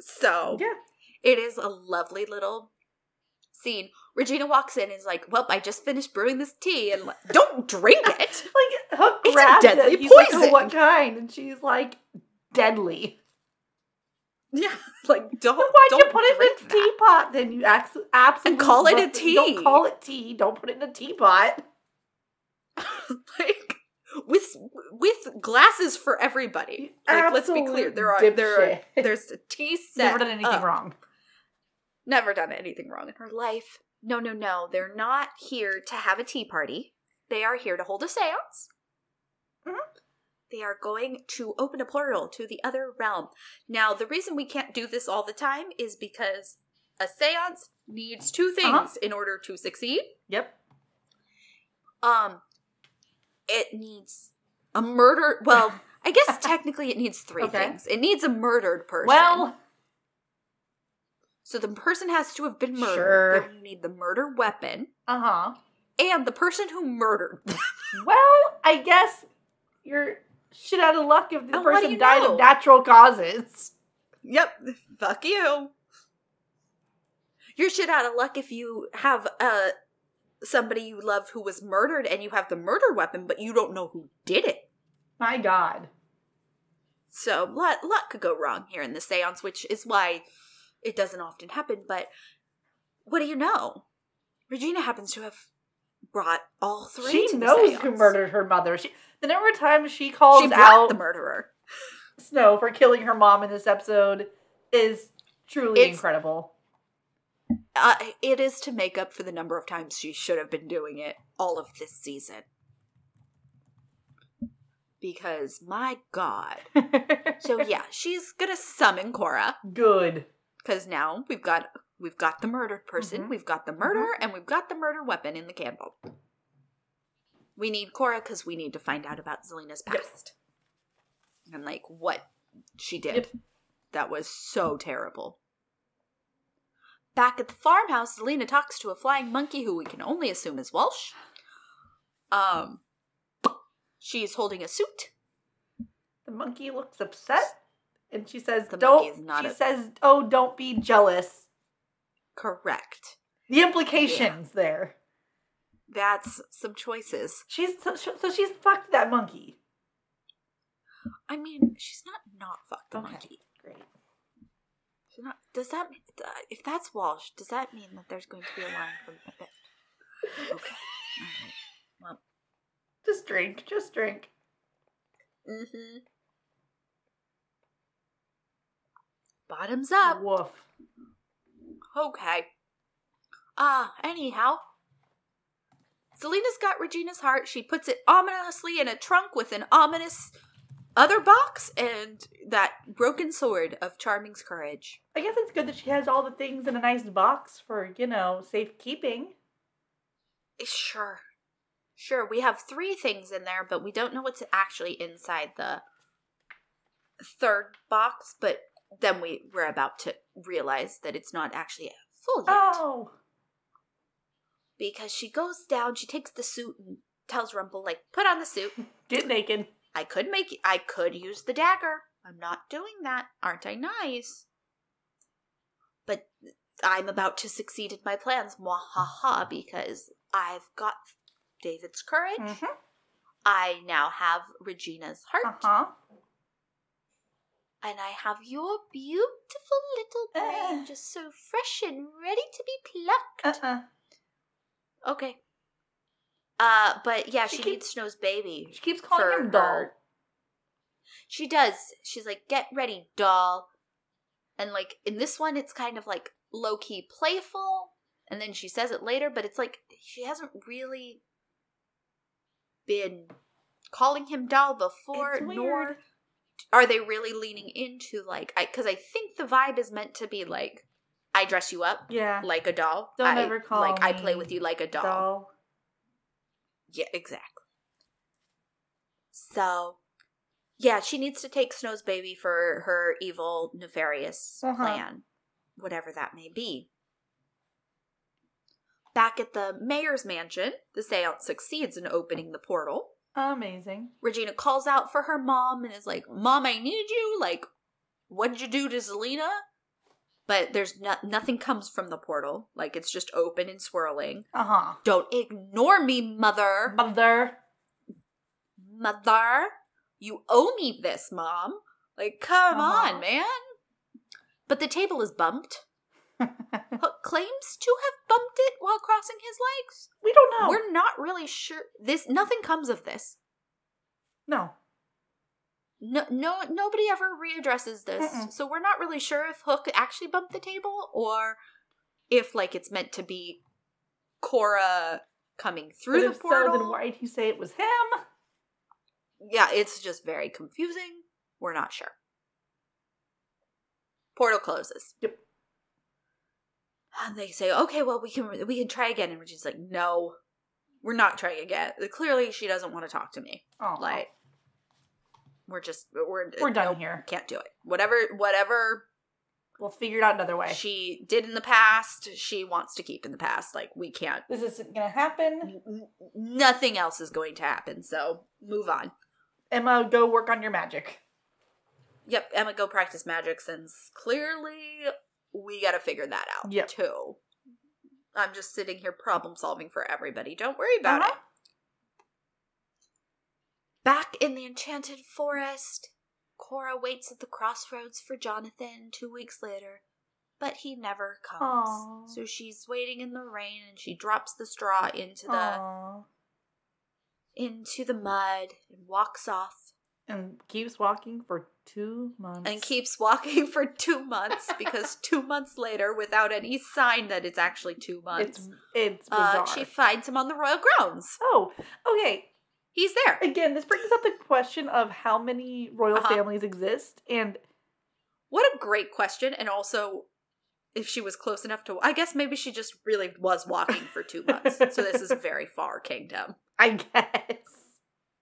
So yeah. it is a lovely little scene. Regina walks in and is like, well, I just finished brewing this tea and like, don't drink it. Like Hook It's a deadly it. He's like, "Oh, poison." what kind? And she's like, deadly. yeah, like don't. Why'd you put it in a teapot? Then you ax- absolutely call it a must- Don't tea. call it tea. Don't put it in a teapot. like with with glasses for everybody. Like let's be clear, there are there are there's a tea set. Never done anything up. wrong. Never done anything wrong in her life. No, no, no. They're not here to have a tea party. They are here to hold a séance. Mhm. They are going to open a portal to the other realm. Now, the reason we can't do this all the time is because a séance needs two things Uh-huh. in order to succeed. Yep. Um, it needs a murder. Well, I guess technically it needs three Okay. things. It needs a murdered person. Well, so the person has to have been murdered. Sure. Then you need the murder weapon uh huh. and the person who murdered. them. Well, I guess you're shit out of luck if the And person died know? of natural causes. yep. Fuck you. You're shit out of luck if you have uh somebody you love who was murdered and you have the murder weapon, but you don't know who did it. My God. So lot lot could go wrong here in the seance, which is why it doesn't often happen. But what do you know? Regina happens to have brought all three. She to the knows who murdered her mother. She, the number of times she calls She out the murderer. Snow for killing her mom in this episode is truly It's- incredible. Uh, it is to make up for the number of times she should have been doing it all of this season. Because my god. So yeah, she's gonna summon Cora Good. because now we've got we've got the murdered person, Mhm. we've got the murderer, and we've got the murder weapon in the candle. We need Cora because we need to find out about Zelena's Yep. past and like what she did. Yep. That was so terrible. Back at the farmhouse, Zelena talks to a flying monkey who we can only assume is Walsh. Um, she's holding a suit. The monkey looks upset and she says, The monkey is Don't she a- says, Oh, don't be jealous. Correct. The implications there. That's some choices. She's so, so she's fucked that monkey. I mean, she's not not fucked the Okay. monkey. Not. Does that mean uh, if that's Walsh? Does that mean that there's going to be a line from it? Okay. All right. Just drink. Just drink. Mm-hmm. Bottoms up. Woof. Okay. Ah, anyhow. Zelena's got Regina's heart. She puts it ominously in a trunk with an ominous other box and that broken sword of Charming's courage. I guess it's good that she has all the things in a nice box for, you know, safekeeping. Eh, Sure. Sure, we have three things in there, but we don't know what's actually inside the third box, but then we, we're about to realize that it's not actually full yet. Oh. because she goes down, she takes the suit and tells Rumple, like, put on the suit. Get naked. I could make I could use the dagger. I'm not doing that. Aren't I nice? But I'm about to succeed in my plans, mwahaha, because I've got David's courage. Mm-hmm. I now have Regina's heart. Uh-huh. And I have your beautiful little brain Uh. just so fresh and ready to be plucked. Uh-uh. Okay. Uh, but yeah, She she, keep- needs Snow's baby. She keeps calling him doll. her. She does. She's like, get ready, doll. And like in this one, it's kind of like low key playful. And then she says it later, but it's like she hasn't really been calling him doll before, nor are they really leaning into like I because I think the vibe is meant to be like I dress you up Yeah. like a doll. Don't I, ever call like I play with you like a doll. Doll. Yeah, exactly. So, yeah, she needs to take Snow's baby for her evil, nefarious Uh-huh. plan, whatever that may be. Back at the mayor's mansion, the seance succeeds in opening the portal. Amazing. Regina calls out for her mom and is like, Mom, I need you. Like, what'd you do to Zelena? But there's no- nothing comes from the portal. Like, it's just open and swirling. Uh huh. Don't ignore me, mother. Mother. Mother, you owe me this, Mom. Like, come Uh-huh. on, man. But the table is bumped. Hook claims to have bumped it while crossing his legs. we don't know. We're not really sure. This nothing comes of this. no. No, no, nobody ever readdresses this, Mm-mm. so we're not really sure if Hook actually bumped the table or if like it's meant to be Cora coming through But the portal. so, then why'd he say it was him? yeah, it's just very confusing. We're not sure. Portal closes. Yep. And they say, "Okay, well, we can we can try again." And Reggie's like, "No, we're not trying again. Clearly, she doesn't want to talk to me. Oh, Like, we're just we're we're done nope, here. Can't do it. Whatever whatever We'll figure it out another way. she did in the past, she wants to keep in the past. Like, we can't. this isn't gonna happen. n- n- Nothing else is going to happen. So move on. Emma, go work on your magic. Yep, Emma, go practice magic since clearly we got to figure that out Yep. too. I'm just sitting here problem solving for everybody. Don't worry about Uh-huh. it. Back in the enchanted forest, Cora waits at the crossroads for Jonathan two weeks later, but he never comes. Aw. So she's waiting in the rain and she drops the straw into the Aw. into the mud and walks off And keeps walking for two months. and keeps walking for two months because two months later, without any sign that it's actually two months, It's it's bizarre. uh, she finds him on the royal grounds. oh, okay. He's there. Again, this brings up the question of how many royal Uh-huh. families exist, and What a great question. And also, if she was close enough to, I guess maybe she just really was walking for two months. so this is very far kingdom. I guess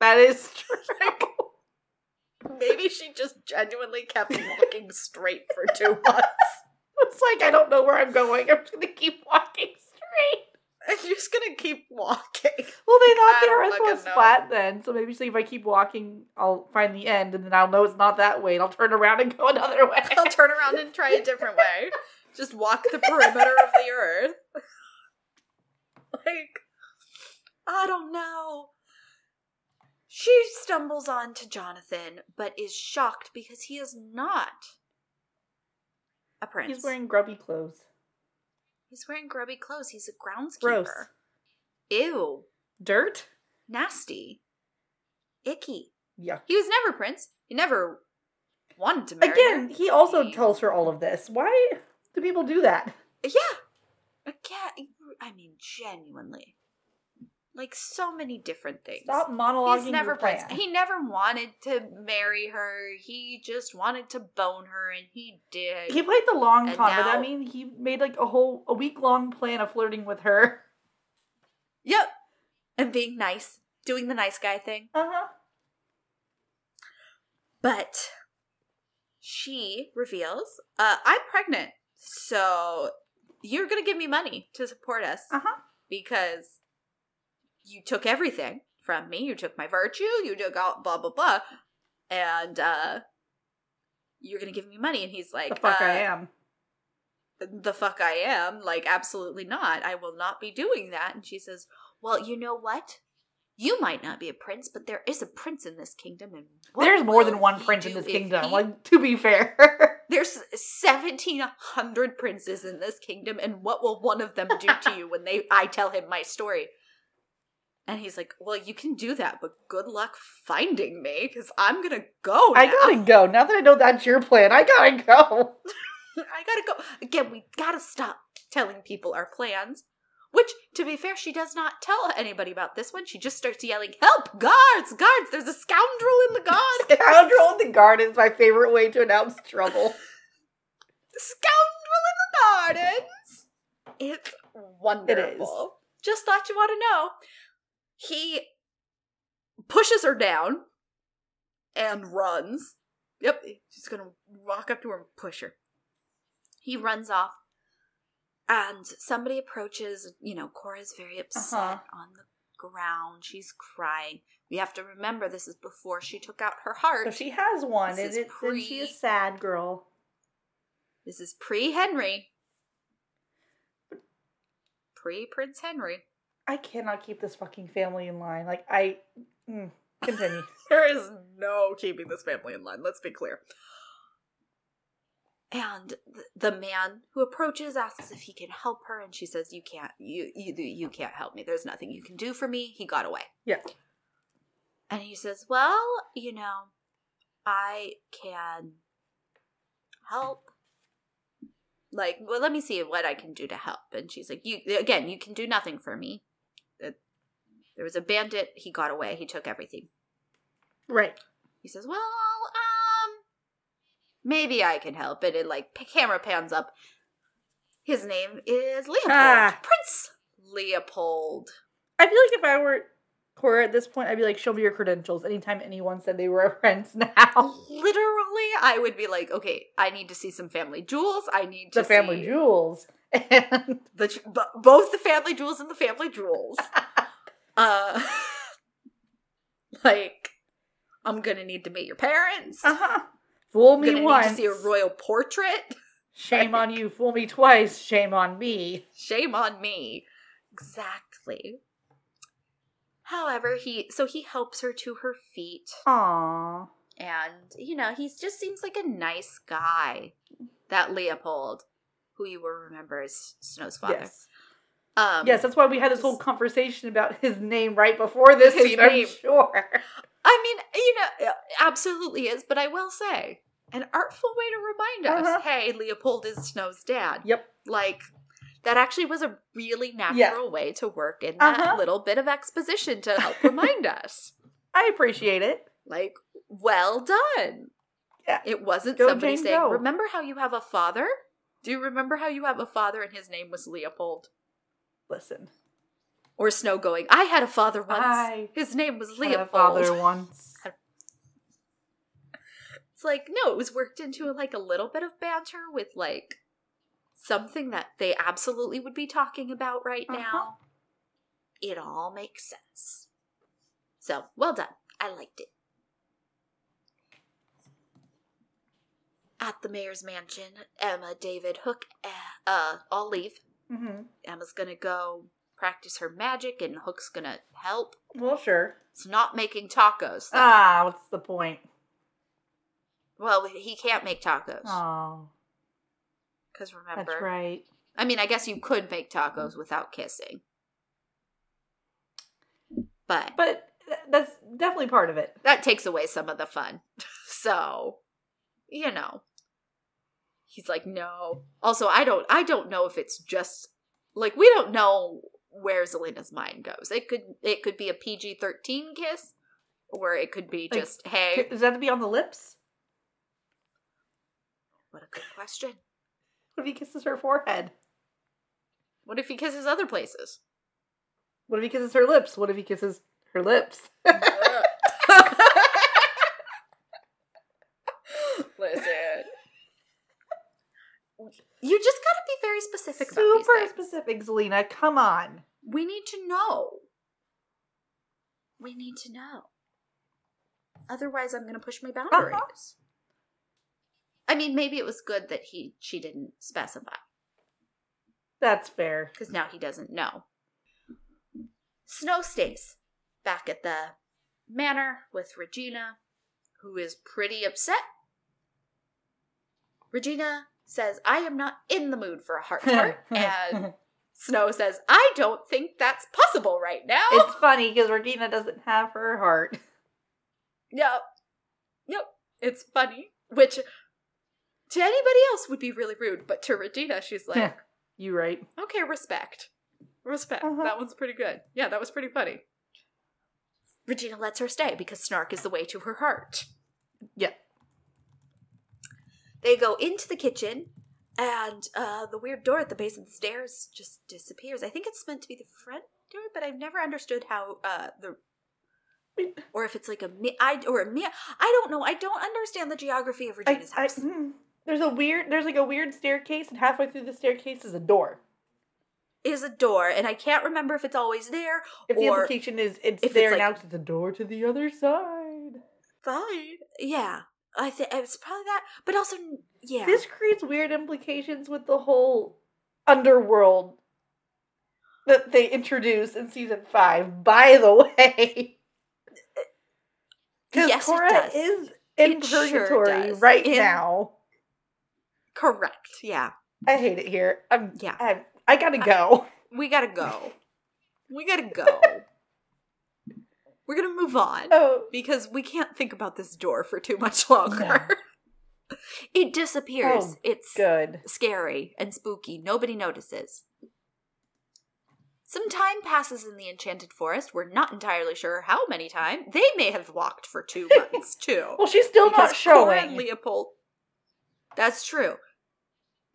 that is true. Maybe she just genuinely kept walking straight for two months. it's like I don't know where I'm going. I'm just gonna keep walking straight. You're just gonna keep walking. Well, they thought the Earth was know. flat then, so maybe see if I keep walking, I'll find the end, and then I'll know it's not that way, and I'll turn around and go another way. I'll turn around and try a different way. Just walk the perimeter of the earth. like, I don't know. She stumbles on to Jonathan, but is shocked because he is not a prince. He's wearing grubby clothes. He's wearing grubby clothes. He's a groundskeeper. Gross. Ew. Dirt? Nasty. Icky. Yeah. He was never prince. He never wanted to marry Again, her. he also He- tells her all of this. Why do people do that? Yeah. Again, I mean, genuinely. Like so many different things. Stop monologuing He's never prince. He never wanted to marry her. He just wanted to bone her, and he did. He played the long And con, but now- I mean, he made like a whole a week long plan of flirting with her. yep. And being nice, doing the nice guy thing. Uh huh. But she reveals, uh, I'm pregnant, so you're gonna give me money to support us Uh huh. because you took everything from me. You took my virtue. You took all blah blah blah, and uh, you're gonna give me money. And he's like, The fuck I uh, am. the fuck I am. Like, absolutely not. I will not be doing that. And she says, Well, you know what? You might not be a prince, but there is a prince in this kingdom, and There's more than one prince in this kingdom. he- Like to be fair. there's seventeen hundred princes in this kingdom, and what will one of them do to you when they I tell him my story? And he's like, "Well, you can do that, but good luck finding me, because I'm gonna go. I gotta go. Now that I know that's your plan, I gotta go. I gotta go. Again, we gotta stop telling people our plans. Which, to be fair, she does not tell anybody about this one. She just starts yelling, Help! Guards! Guards! There's a scoundrel in the garden! Scoundrel in the garden is my favorite way to announce trouble. Scoundrel in the gardens! It's wonderful. Just thought you want to know. He pushes her down and runs. Yep, he's gonna walk up to her and push her. He runs off, and somebody approaches. You know, Cora's very upset Uh-huh. on the ground. She's crying. We have to remember this is before she took out her heart. So she has one, This and, is it's, and she pre- is sad girl. This is pre Henry. Pre Prince Henry. I cannot keep this fucking family in line. Like I mm, continue. There is no keeping this family in line, let's be clear. And th- the man who approaches asks if he can help her, and she says, "You can't. You you you can't help me. There's nothing you can do for me." He got away. Yeah. And he says, "Well, you know, I can help. Like, well, let me see what I can do to help." And she's like, "You again, you can do nothing for me. There was a bandit. He got away. He took everything." right. He says, "Well, um, maybe I can help." And it like camera pans up. His name is Leopold, Ah. Prince Leopold. I feel like if I were Cora at this point, I'd be like, "Show me your credentials." Anytime anyone said they were a prince now, Literally, I would be like, "Okay, I need to see some family jewels. I need to see. the family see jewels, and the both the family jewels and the family jewels." uh, like, I'm gonna need to meet your parents. uh-huh. fool I'm me gonna need once, to see a royal portrait. shame on you. Fool me twice, shame on me. Shame on me. Exactly. However, he so he helps her to her feet Aww. and you know, he just seems like a nice guy. That Leopold, who you will remember as Snow's father. Yes. Um yes, that's why we had this whole conversation about his name right before this His scene. I'm sure. I mean, you know, it absolutely is, but I will say, an artful way to remind us, Uh-huh. hey, Leopold is Snow's dad. Yep. Like that actually was a really natural Yeah. way to work in that Uh-huh. little bit of exposition to help remind us. I appreciate it. Like, well done. Yeah. It wasn't Go, somebody Jane, saying, go. Remember how you have a father? Do you remember how you have a father and his name was Leopold? Listen, Or Snow going, I had a father once. I his name was had Leopold. a father once. It's like, no, it was worked into like a little bit of banter with like something that they absolutely would be talking about right Uh-huh. now. It all makes sense. So, well done. I liked it. At the mayor's mansion, Emma, David, Hook, uh, uh all leave. Hmm Emma's gonna go practice her magic, and Hook's gonna help. Well, sure. It's not making tacos. Though. Ah, what's the point? well, he can't make tacos Oh, because remember, that's right. I mean, I guess you could make tacos without kissing. But But that's definitely part of it. that takes away some of the fun. so, you know. He's like, "No." Also, I don't I don't know if it's just like we don't know where Zelena's mind goes. It could it could be a PG-13 kiss or it could be Like, just, "Hey, Does that have to be on the lips? what a good question. What if he kisses her forehead? What if he kisses other places?" What if he kisses her lips? What if he kisses her lips? Listen. You just gotta be very specific Super specific, Zelena. Come on. We need to know. We need to know. Otherwise, I'm gonna push my boundaries. Uh-huh. I mean, maybe it was good that he she didn't specify That's fair. because now he doesn't know. Snow stays back at the manor with Regina, who is pretty upset. Regina says, I am not in the mood for a heart to heart. and Snow says, I don't think that's possible right now. it's funny because Regina doesn't have her heart. Yep. Yep. It's funny. Which to anybody else would be really rude, but to Regina, she's like, you right. okay, respect. Respect. Uh-huh. That one's pretty good. Yeah, that was pretty funny. Regina lets her stay because snark is the way to her heart. Yeah. They go into the kitchen, and uh, the weird door at the base of the stairs just disappears. I think it's meant to be the front door, but I've never understood how uh, the or if it's like a mi- I or a mi- I don't know. I don't understand the geography of I, Regina's I, house. hmm. there's a weird. There's like a weird staircase, and halfway through the staircase is a door. Is a door, and I can't remember if it's always there If the implication is it's if it's there like- now, it's the door to the other side. fine. Yeah, I think it's probably that, but also yeah. This creates weird implications with the whole underworld that they introduce in season five. By the way, because Yes, Cora is in It purgatory does. right In- now. Correct. Yeah. I hate it here. I'm, Yeah. I, I gotta go. We gotta go. We gotta go. We're gonna move on Oh, because we can't think about this door for too much longer. it disappears. Oh, it's good. scary and spooky. Nobody notices. Some time passes in the Enchanted Forest. We're not entirely sure how many time. They may have walked for two months too. Well, she's still not Cora and showing. Leopold. That's true.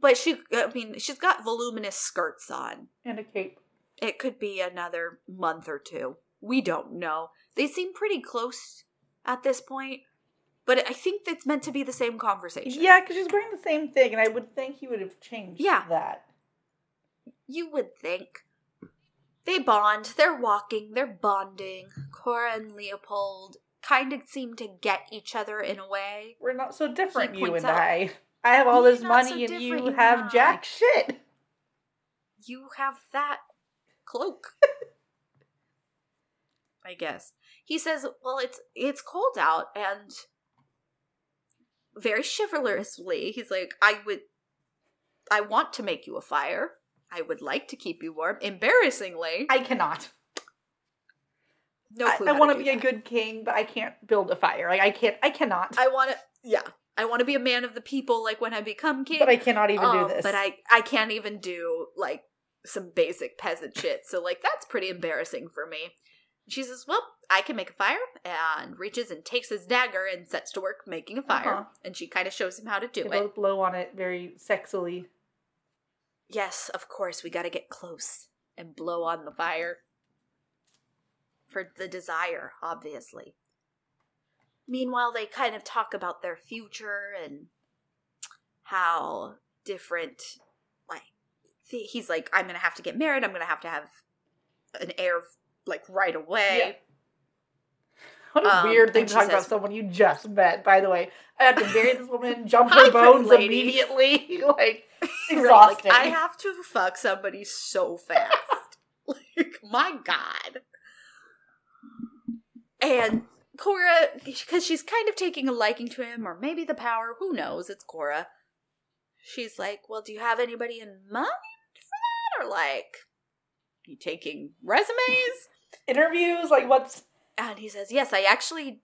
But she, I mean, she's got voluminous skirts on. and a cape. It could be another month or two. We don't know. They seem pretty close at this point, but I think that's meant to be the same conversation. Yeah, because she's wearing the same thing, and I would think he would have changed Yeah. that. You would think. They bond, they're walking, they're bonding. Cora and Leopold kind of seem to get each other in a way. We're not so different, He you points and out, I. I have all "We're this not so money, and different, you have I." jack shit. You have that cloak. I guess. He says, "Well, it's it's cold out and very chivalrously, he's like, I would I want to make you a fire. I would like to keep you warm. Embarrassingly, I cannot. no I, clue. I want to be a good king, but I can't build a fire. Like I can't. I cannot. I want to yeah. I want to be a man of the people like when I become king. but I cannot even Um, do this. But I I can't even do like some basic peasant shit. So like that's pretty embarrassing for me. She says, "Well, I can make a fire," and reaches and takes his dagger and sets to work making a fire. Uh-huh. And she kind of shows him how to do They it. both blow on it very sexily. Yes, of course, we got to get close and blow on the fire for the desire, obviously. Meanwhile, they kind of talk about their future and how different, like, he's like, I'm going to have to get married. I'm going to have to have an heir, like, right away. What a Um, weird thing to talk about someone you just met. By the way, I have to marry this woman, jump her bones immediately. like Right. Like, I have to fuck somebody so fast. like, my God. And Cora, because she's kind of taking a liking to him, or maybe the power, who knows? It's Cora. She's like, Well, do you have anybody in mind for that? Or like, you taking resumes? Interviews, like what's ah, And he says, Yes, I actually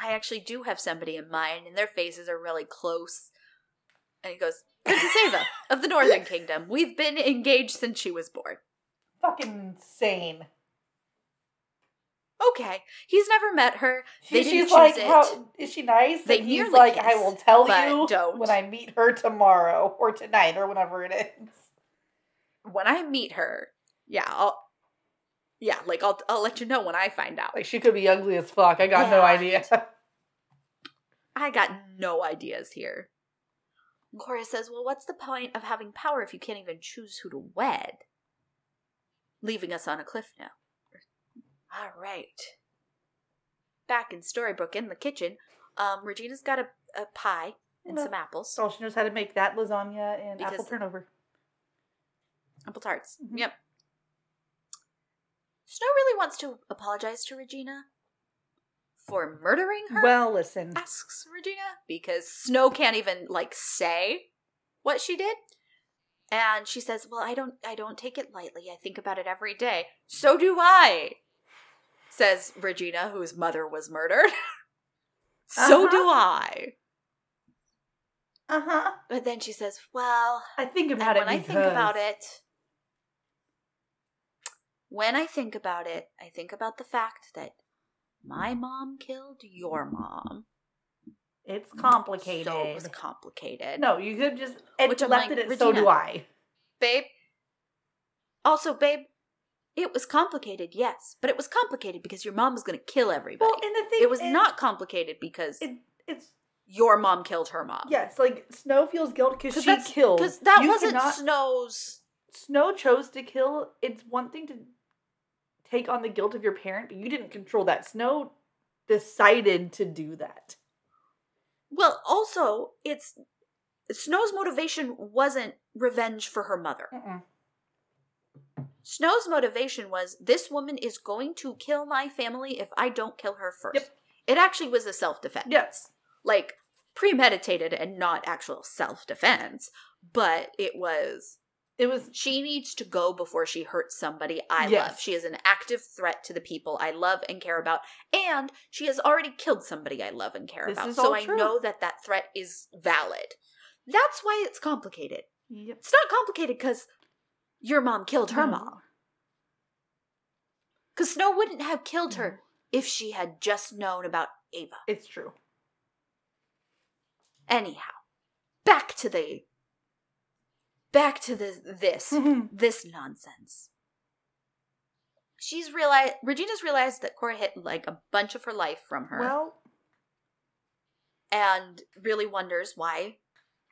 I actually do have somebody in mind, and their faces are really close. And he goes, Princess Ava of the Northern Kingdom. We've been engaged since she was born. fucking insane. Okay. He's never met her. They She- didn't she's like, it. how is she nice? They and he's like, I will tell you don't. when I meet her tomorrow or tonight or whenever it is. When I meet her, yeah, I'll yeah, like I'll I'll let you know when I find out. Like she could be ugly as fuck. I got no idea. I got no ideas here. Cora says, Well, what's the point of having power if you can't even choose who to wed? Leaving us on a cliff now. All right. Back in Storybrooke in the kitchen, um, Regina's got a, a pie and Yeah. some apples. Oh, she knows how to make that lasagna and apple turnover. Apple tarts. Mhm. Yep. Snow really wants to apologize to Regina for murdering her. Well, listen. asks Regina because Snow can't even like say what she did. And she says, "Well, I don't I don't take it lightly. I think about it every day." So do I. Says Regina whose mother was murdered. so Uh-huh. do I. Uh huh. But then she says, "Well, I think about it when I think about it, when I think about it, I think about the fact that my mom killed your mom. It's complicated. So it was complicated. no, you could just and Which left like, it at so do I. babe. Also, babe, it was complicated, yes, but it was complicated because your mom was going to kill everybody. Well, and the thing it was not complicated because It, it's your mom killed her mom. yes, like Snow feels guilt because she killed. because that You wasn't cannot- Snow's. Snow chose to kill. It's one thing to take on the guilt of your parent, but you didn't control that. Snow decided to do that. Well, also, it's Snow's motivation wasn't revenge for her mother. Mm-mm. Snow's motivation was this woman is going to kill my family if I don't kill her first. Yep. It actually was a self defense. Yes. Like premeditated and not actual self defense, but it was It was she needs to go before she hurts somebody I Yes. love. She is an active threat to the people I love and care about, and she has already killed somebody I love and care This about. So I true. know that that threat is valid. That's why it's complicated. yep. It's not complicated because your mom killed her No. mom. Because Snow wouldn't have killed her if she had just known about Ava. It's true. Anyhow, back to the back to the this this nonsense. She's realized Regina's realized that Cora hid like a bunch of her life from her, well, and really wonders why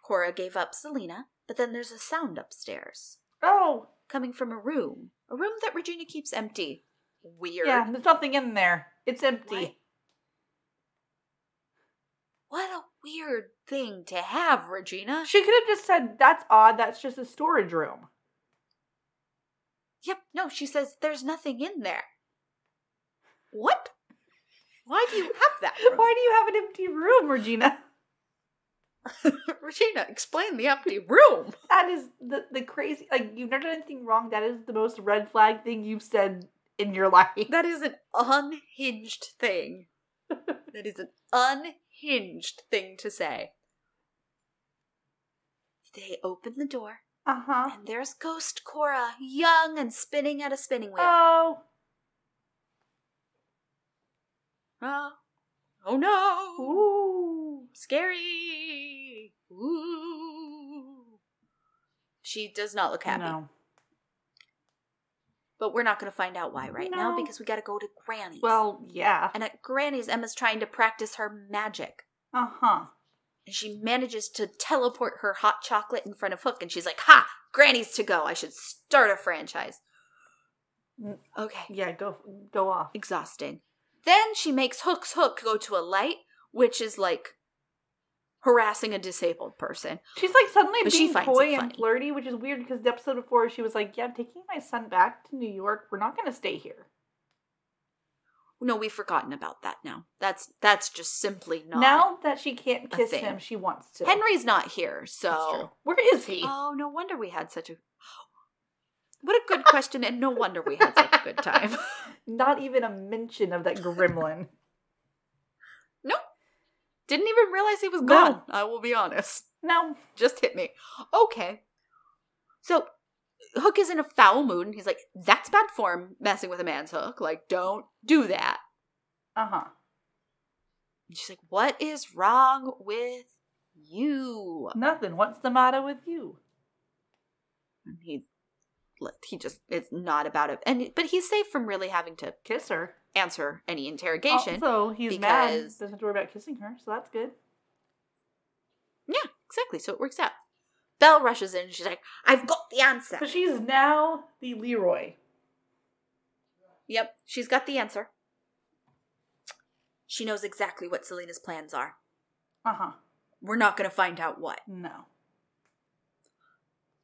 Cora gave up Zelena. But then there's a sound upstairs oh, coming from a room, a room that Regina keeps empty. Weird. yeah, there's nothing in there. It's empty. What a weird thing to have, Regina. She could have just said, "That's odd. That's just a storage room." Yep, no, she says there's nothing in there. What? Why do you have that? room? Why do you have an empty room, Regina? Regina, explain the empty room. That is the the crazy. Like you've never done anything wrong. That is the most red flag thing you've said in your life. That is an unhinged thing. that is an unhinged thing to say. They open the door, Uh huh. and there's Ghost Cora, young and spinning at a spinning wheel. Oh. oh, oh no! Ooh. Scary! Ooh. She does not look happy. No. But we're not going to find out why right now because we got to go to Granny's. Well, yeah. and at Granny's, Emma's trying to practice her magic. Uh huh. And she manages to teleport her hot chocolate in front of Hook, and she's like, Ha! Granny's to go. I should start a franchise. Mm. Okay. Yeah. Go go off. Exhausting. Then she makes Hook's hook go to a light, which is like harassing a disabled person. She's like suddenly But being coy and flirty, which is weird because the episode before she was like, "Yeah, I'm taking my son back to New York. We're not going to stay here." No, we've forgotten about that now. That's that's just simply not. now that she can't kiss him, she wants to. Henry's not here, so. Where is he? Oh, no wonder we had such a What a good question and no wonder we had such a good time. Not even a mention of that gremlin. Didn't even realize he was No. gone. I will be honest. no. Just hit me. Okay. So Hook is in a foul mood and he's like, that's bad form messing with a man's hook. Like, don't do that. Uh huh. She's like, What is wrong with you? Nothing. What's the matter with you? And he he just it's not about it. And but he's safe from really having to Kiss her. Answer any interrogation. Also, he's mad. Doesn't have to worry about kissing her, so that's good. Yeah, exactly. So it works out. Belle rushes in and she's like, I've got the answer. So she's now the Leroy. Yep, she's got the answer. She knows exactly what Zelena's plans are. Uh huh. We're not going to find out what. No.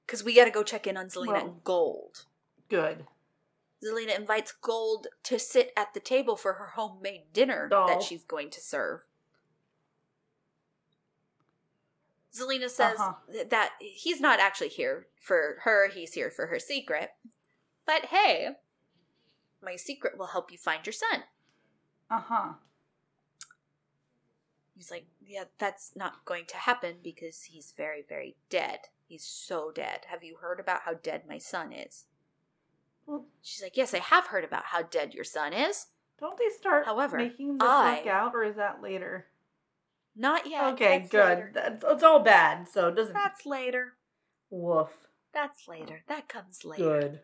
Because we got to go check in on Zelena Well- and Gold. Good. Zelena invites Gold to sit at the table for her homemade dinner Oh. that she's going to serve. Zelena says Uh-huh. th- that he's not actually here for her, he's here for her secret. But hey, my secret will help you find your son. Uh huh. He's like, Yeah, that's not going to happen because he's very, very dead. He's so dead. Have you heard about how dead my son is? Well, She's like, Yes, I have heard about how dead your son is. don't they start However, making the I- fuck out, or is that later? Not yet. okay, That's good. later. That's, it's all bad, so it doesn't. That's later. Woof. That's later. That comes later. Good.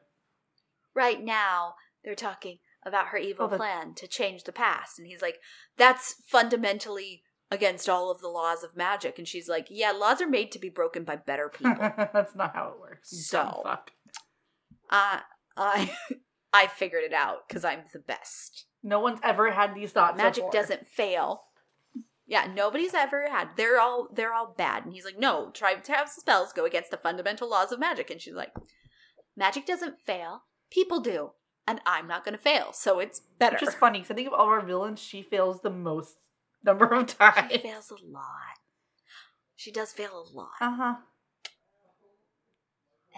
Right now, they're talking about her evil Oh, plan to change the past. And he's like, That's fundamentally against all of the laws of magic. And she's like, Yeah, laws are made to be broken by better people. That's not how it works. So- fuck. Uh, I I figured it out because I'm the best. No one's ever had these thoughts. Magic before. doesn't fail. Yeah, nobody's ever had. They're all they're all bad. And he's like, no, try to have spells go against the fundamental laws of magic. And she's like, magic doesn't fail. People do, and I'm not going to fail. So it's better. Which is funny because I think of all our villains, she fails the most number of times. She fails a lot. She does fail a lot. Uh huh.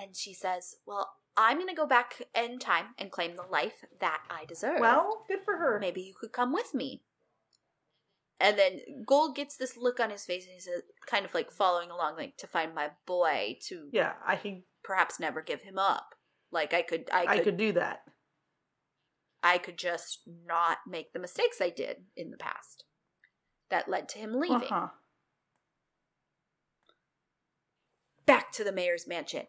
And she says, well, I'm going to go back in time and claim the life that I deserve. Well, good for her. maybe you could come with me. And then Gold gets this look on his face and he's uh, kind of like following along, like to find my boy to Yeah, I can. perhaps never give him up. Like I could, I I could, could do that. I could just not make the mistakes I did in the past that led to him leaving. Uh huh. Back to the mayor's mansion.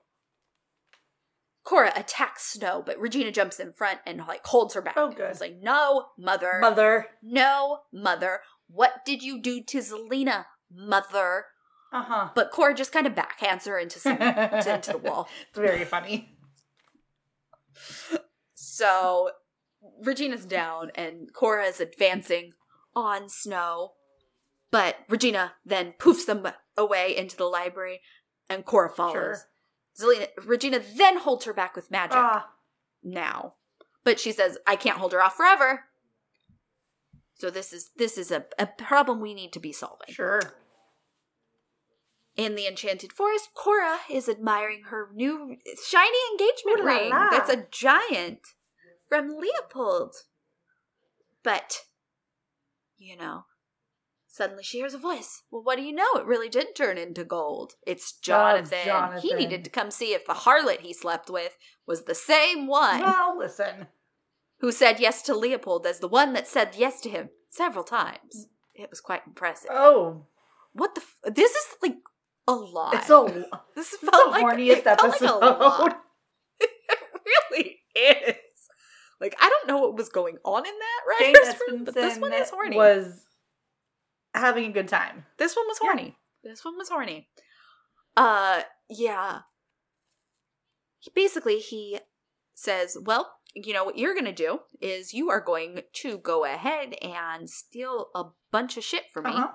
Cora attacks Snow, but Regina jumps in front and like holds her back. Oh, good. It's like, no, mother, Mother. no, mother. What did you do to Zelena, mother? Uh huh. But Cora just kind of backhands her into some into the wall. It's very funny. So Regina's down and Cora is advancing on Snow. But Regina then poofs them away into the library and Cora follows. Sure. Zelena, Regina then holds her back with magic Ah, now. But she says, I can't hold her off forever. So this is this is a, a problem we need to be solving. sure. In the Enchanted Forest, Cora is admiring her new shiny engagement Ooh la ring. la. That's a giant from Leopold. But, you know, suddenly she hears a voice. Well, what do you know? It really did turn into gold. It's oh, Jonathan. He Jonathan. needed to come see if the harlot he slept with was the same one Well, listen. who said yes to Leopold as the one that said yes to him several times. Mm. It was quite impressive. Oh, what the? F- this is like a lot. it's a This felt the like horniest it felt like a episode. lot. It really is. Like I don't know what was going on in that writer's room, but this one is horny. was having a good time. this one was Yeah. horny. This one was horny. Uh, yeah. Basically, he says, "Well, you know what you're going to do is you are going to go ahead and steal a bunch of shit from me Uh-huh.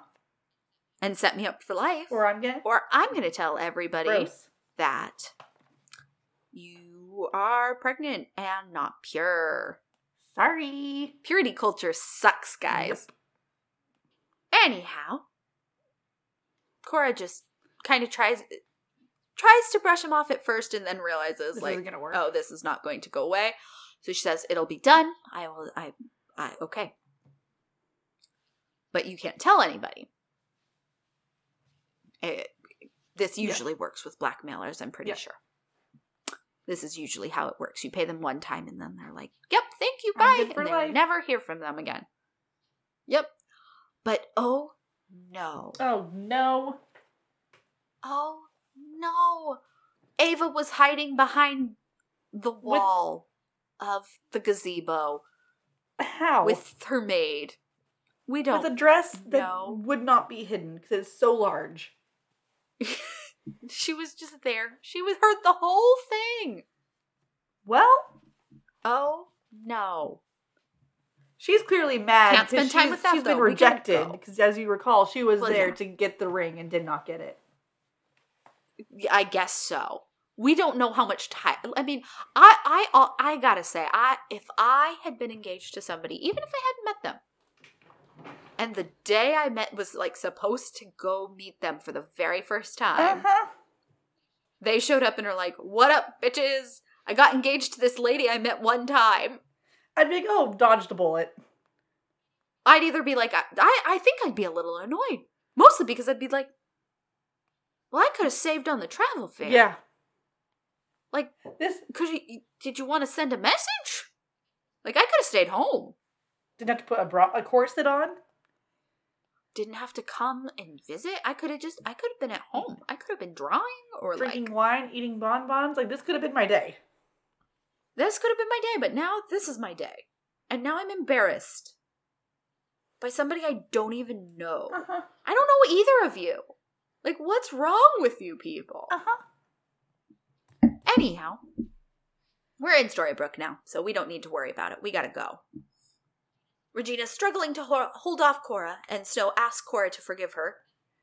and set me up for life, Or I'm going to. or I'm going to tell everybody gross. that you are pregnant and not pure. Sorry. Purity culture sucks, guys. Anyhow, Cora just kind of tries tries to brush him off at first and then realizes This like oh this is not going to go away. So she says it'll be done. I will I I okay. But you can't tell anybody. It, this Yeah. usually works with blackmailers, I'm pretty Yeah. sure. This is usually how it works. You pay them one time and then they're like, "Yep, thank you, bye," and they never hear from them again. Yep. But oh no. Oh no. Oh no. Ava was hiding behind the wall of the gazebo How? with her maid. We don't With a dress that know. would not be hidden because it's so large. she was just there. She was heard the whole thing. Well, Oh no. She's clearly mad. Can't spend time with that, She's been though. Gotta rejected because, as you recall, she was Well, there yeah. to get the ring and did not get it. I guess so. We don't know how much time. I mean, I, I, uh, I gotta say, I if I had been engaged to somebody, even if I hadn't met them, and the day I met was like supposed to go meet them for the very first time, huh. they showed up and are like, "What up, bitches? I got engaged to this lady I met one time." I'd be like, oh, dodged a bullet. I'd either be like, I, I, think I'd be a little annoyed, mostly because I'd be like, "Well, I could have saved on the travel fare." Yeah. Like, This could you? Did you want to send a message? Like, I could have stayed home. didn't have to put a bra a corset on. Didn't have to come and visit. I could have just. I could have been at home. I could have been drawing or Drinking like. wine, eating bonbons. Like this could have been my day. This could have been my day, but now this is my day, and now I'm embarrassed by somebody I don't even know. Uh-huh. I don't know either of you. Like, what's wrong with you people? Uh-huh. Anyhow, we're in Storybrooke now, so we don't need to worry about it. We gotta go. Regina's struggling to hold off Cora, and Snow asks Cora to forgive her.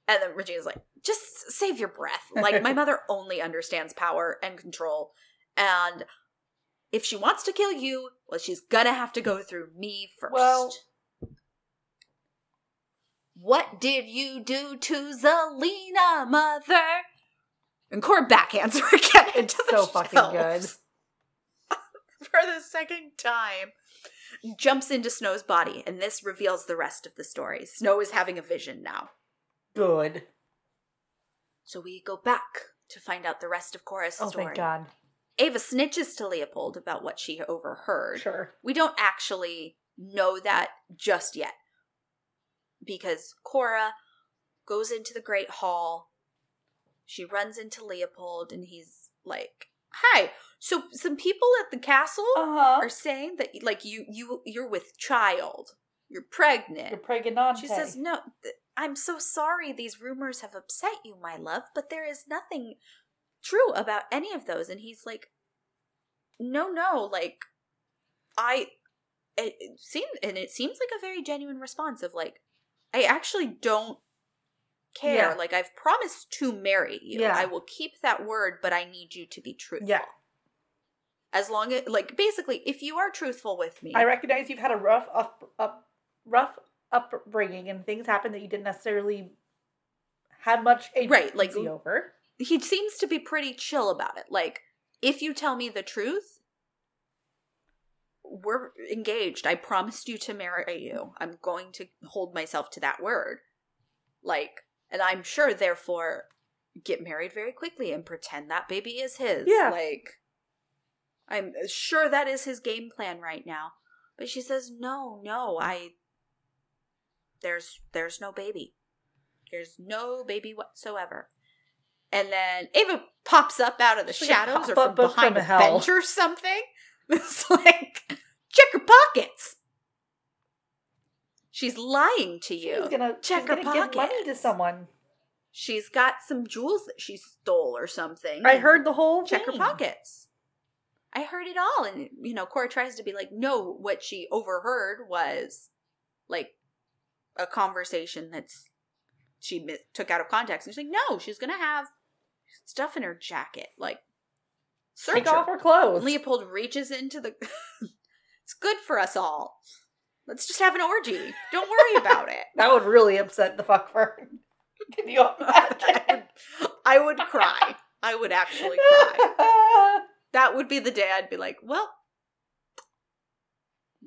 And then Regina's like, just save your breath. Like, my mother only understands power and control. And if she wants to kill you, well, she's gonna have to go through me first. Well- what did you do to Zelena, mother? And Cora backhands her again. It's into the so fucking good. for the second time. Jumps into Snow's body, and this reveals the rest of the story. Snow is having a vision now. Good. So we go back to find out the rest of Cora's Oh story. Oh, thank God. Ava snitches to Leopold about what she overheard. Sure. We don't actually know that just yet. Because Cora goes into the Great Hall. She runs into Leopold, and he's like, Hi. So some people at the castle Uh-huh. are saying that like you you you're with child. You're pregnant. You're pregnant. She says, No, th- I'm so sorry these rumors have upset you, my love, but there is nothing true about any of those. And he's like, No, no, like, I. It, it seemed, and it seems like a very genuine response of like, I actually don't care. Yeah. Like, I've promised to marry you. Yeah. I will keep that word, but I need you to be truthful. Yeah. As long as, like, basically, if you are truthful with me, I recognize you've had a rough up, up rough upbringing and things happen that you didn't necessarily have much Right, like- agency over. He seems to be pretty chill about it. Like, if you tell me the truth, we're engaged. I promised you to marry you. I'm going to hold myself to that word. Like, and I'm sure, therefore, get married very quickly and pretend that baby is his. Yeah. Like, I'm sure that is his game plan right now. But she says, no, no, I. There's there's no baby. There's no baby whatsoever. And then Ava pops up out of the like shadows or from behind from a hell. bench or something. It's like, check her pockets. She's lying to you. She's gonna Check she's her gonna give money to someone. She's got some jewels that she stole or something. I heard the whole check her pockets. I heard it all, and you know, Cora tries to be like, no, what she overheard was like a conversation that's she took out of context, and she's like, no, she's gonna have stuff in her jacket, like search Take her. off her clothes. Leopold reaches into the. it's good for us all. Let's just have an orgy. Don't worry about it. That would really upset the fuck fern. Can you I imagine? would, I would cry. I would actually cry. That would be the day I'd be like, well,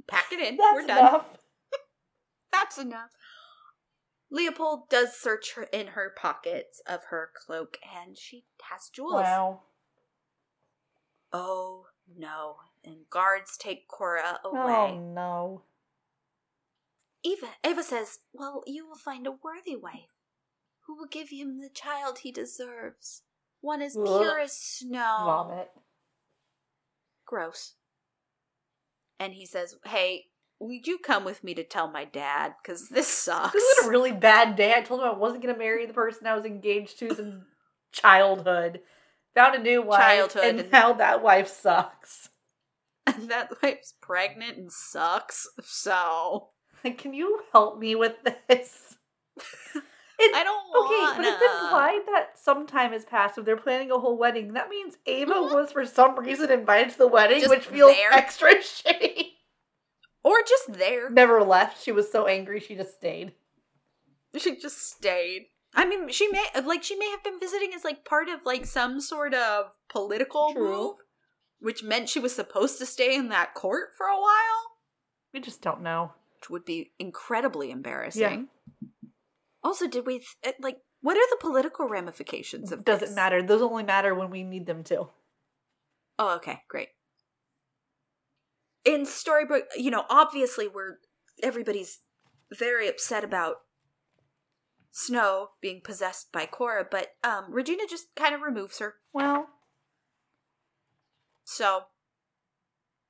pack it in. That's We're done. enough. That's enough. Leopold does search her in her pockets of her cloak and she has jewels. Wow. Oh no. And guards take Cora away. Oh no. Eva Eva says, Well, you will find a worthy wife who will give him the child he deserves. One as Ugh. pure as snow. Vomit. Gross. And he says, Hey, would you come with me to tell my dad? Because this sucks. This is a really bad day. I told him I wasn't gonna marry the person I was engaged to since childhood. Found a new wife, Childhood and and- now that wife sucks. and that wife's pregnant and sucks. So Like, can you help me with this? It, I don't okay, but it's implied that some time has passed. If they're planning a whole wedding, that means Ava mm-hmm. was for some reason invited to the wedding, Just which feels there. extra shitty. Or just there. Never left. She was so angry she just stayed. She just stayed. I mean, she may like she may have been visiting as like part of like some sort of political True. move, which meant she was supposed to stay in that court for a while, We just don't know. which would be incredibly embarrassing. Also, did we th- like what are the political ramifications of Doesn't this? matter. Those only matter when we need them to. Oh, okay, great. In Storybrooke, you know, obviously we're everybody's very upset about Snow being possessed by Cora, but um Regina just kind of removes her. Well, So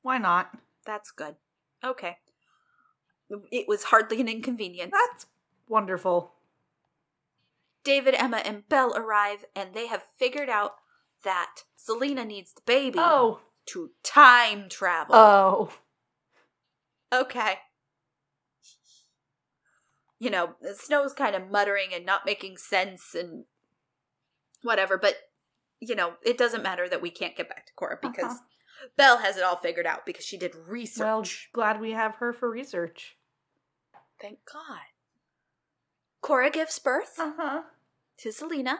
why not? that's good. Okay. It was hardly an inconvenience. That's wonderful. David, Emma, and Belle arrive, and they have figured out that Zelena needs the baby Oh, to time travel. oh, okay. You know, Snow's kind of muttering and not making sense and whatever, but, you know, it doesn't matter that we can't get back to Cora because Uh-huh. Belle has it all figured out because she did research. well, glad we have her for research. Thank God. Cora gives birth Uh huh. to Zelena.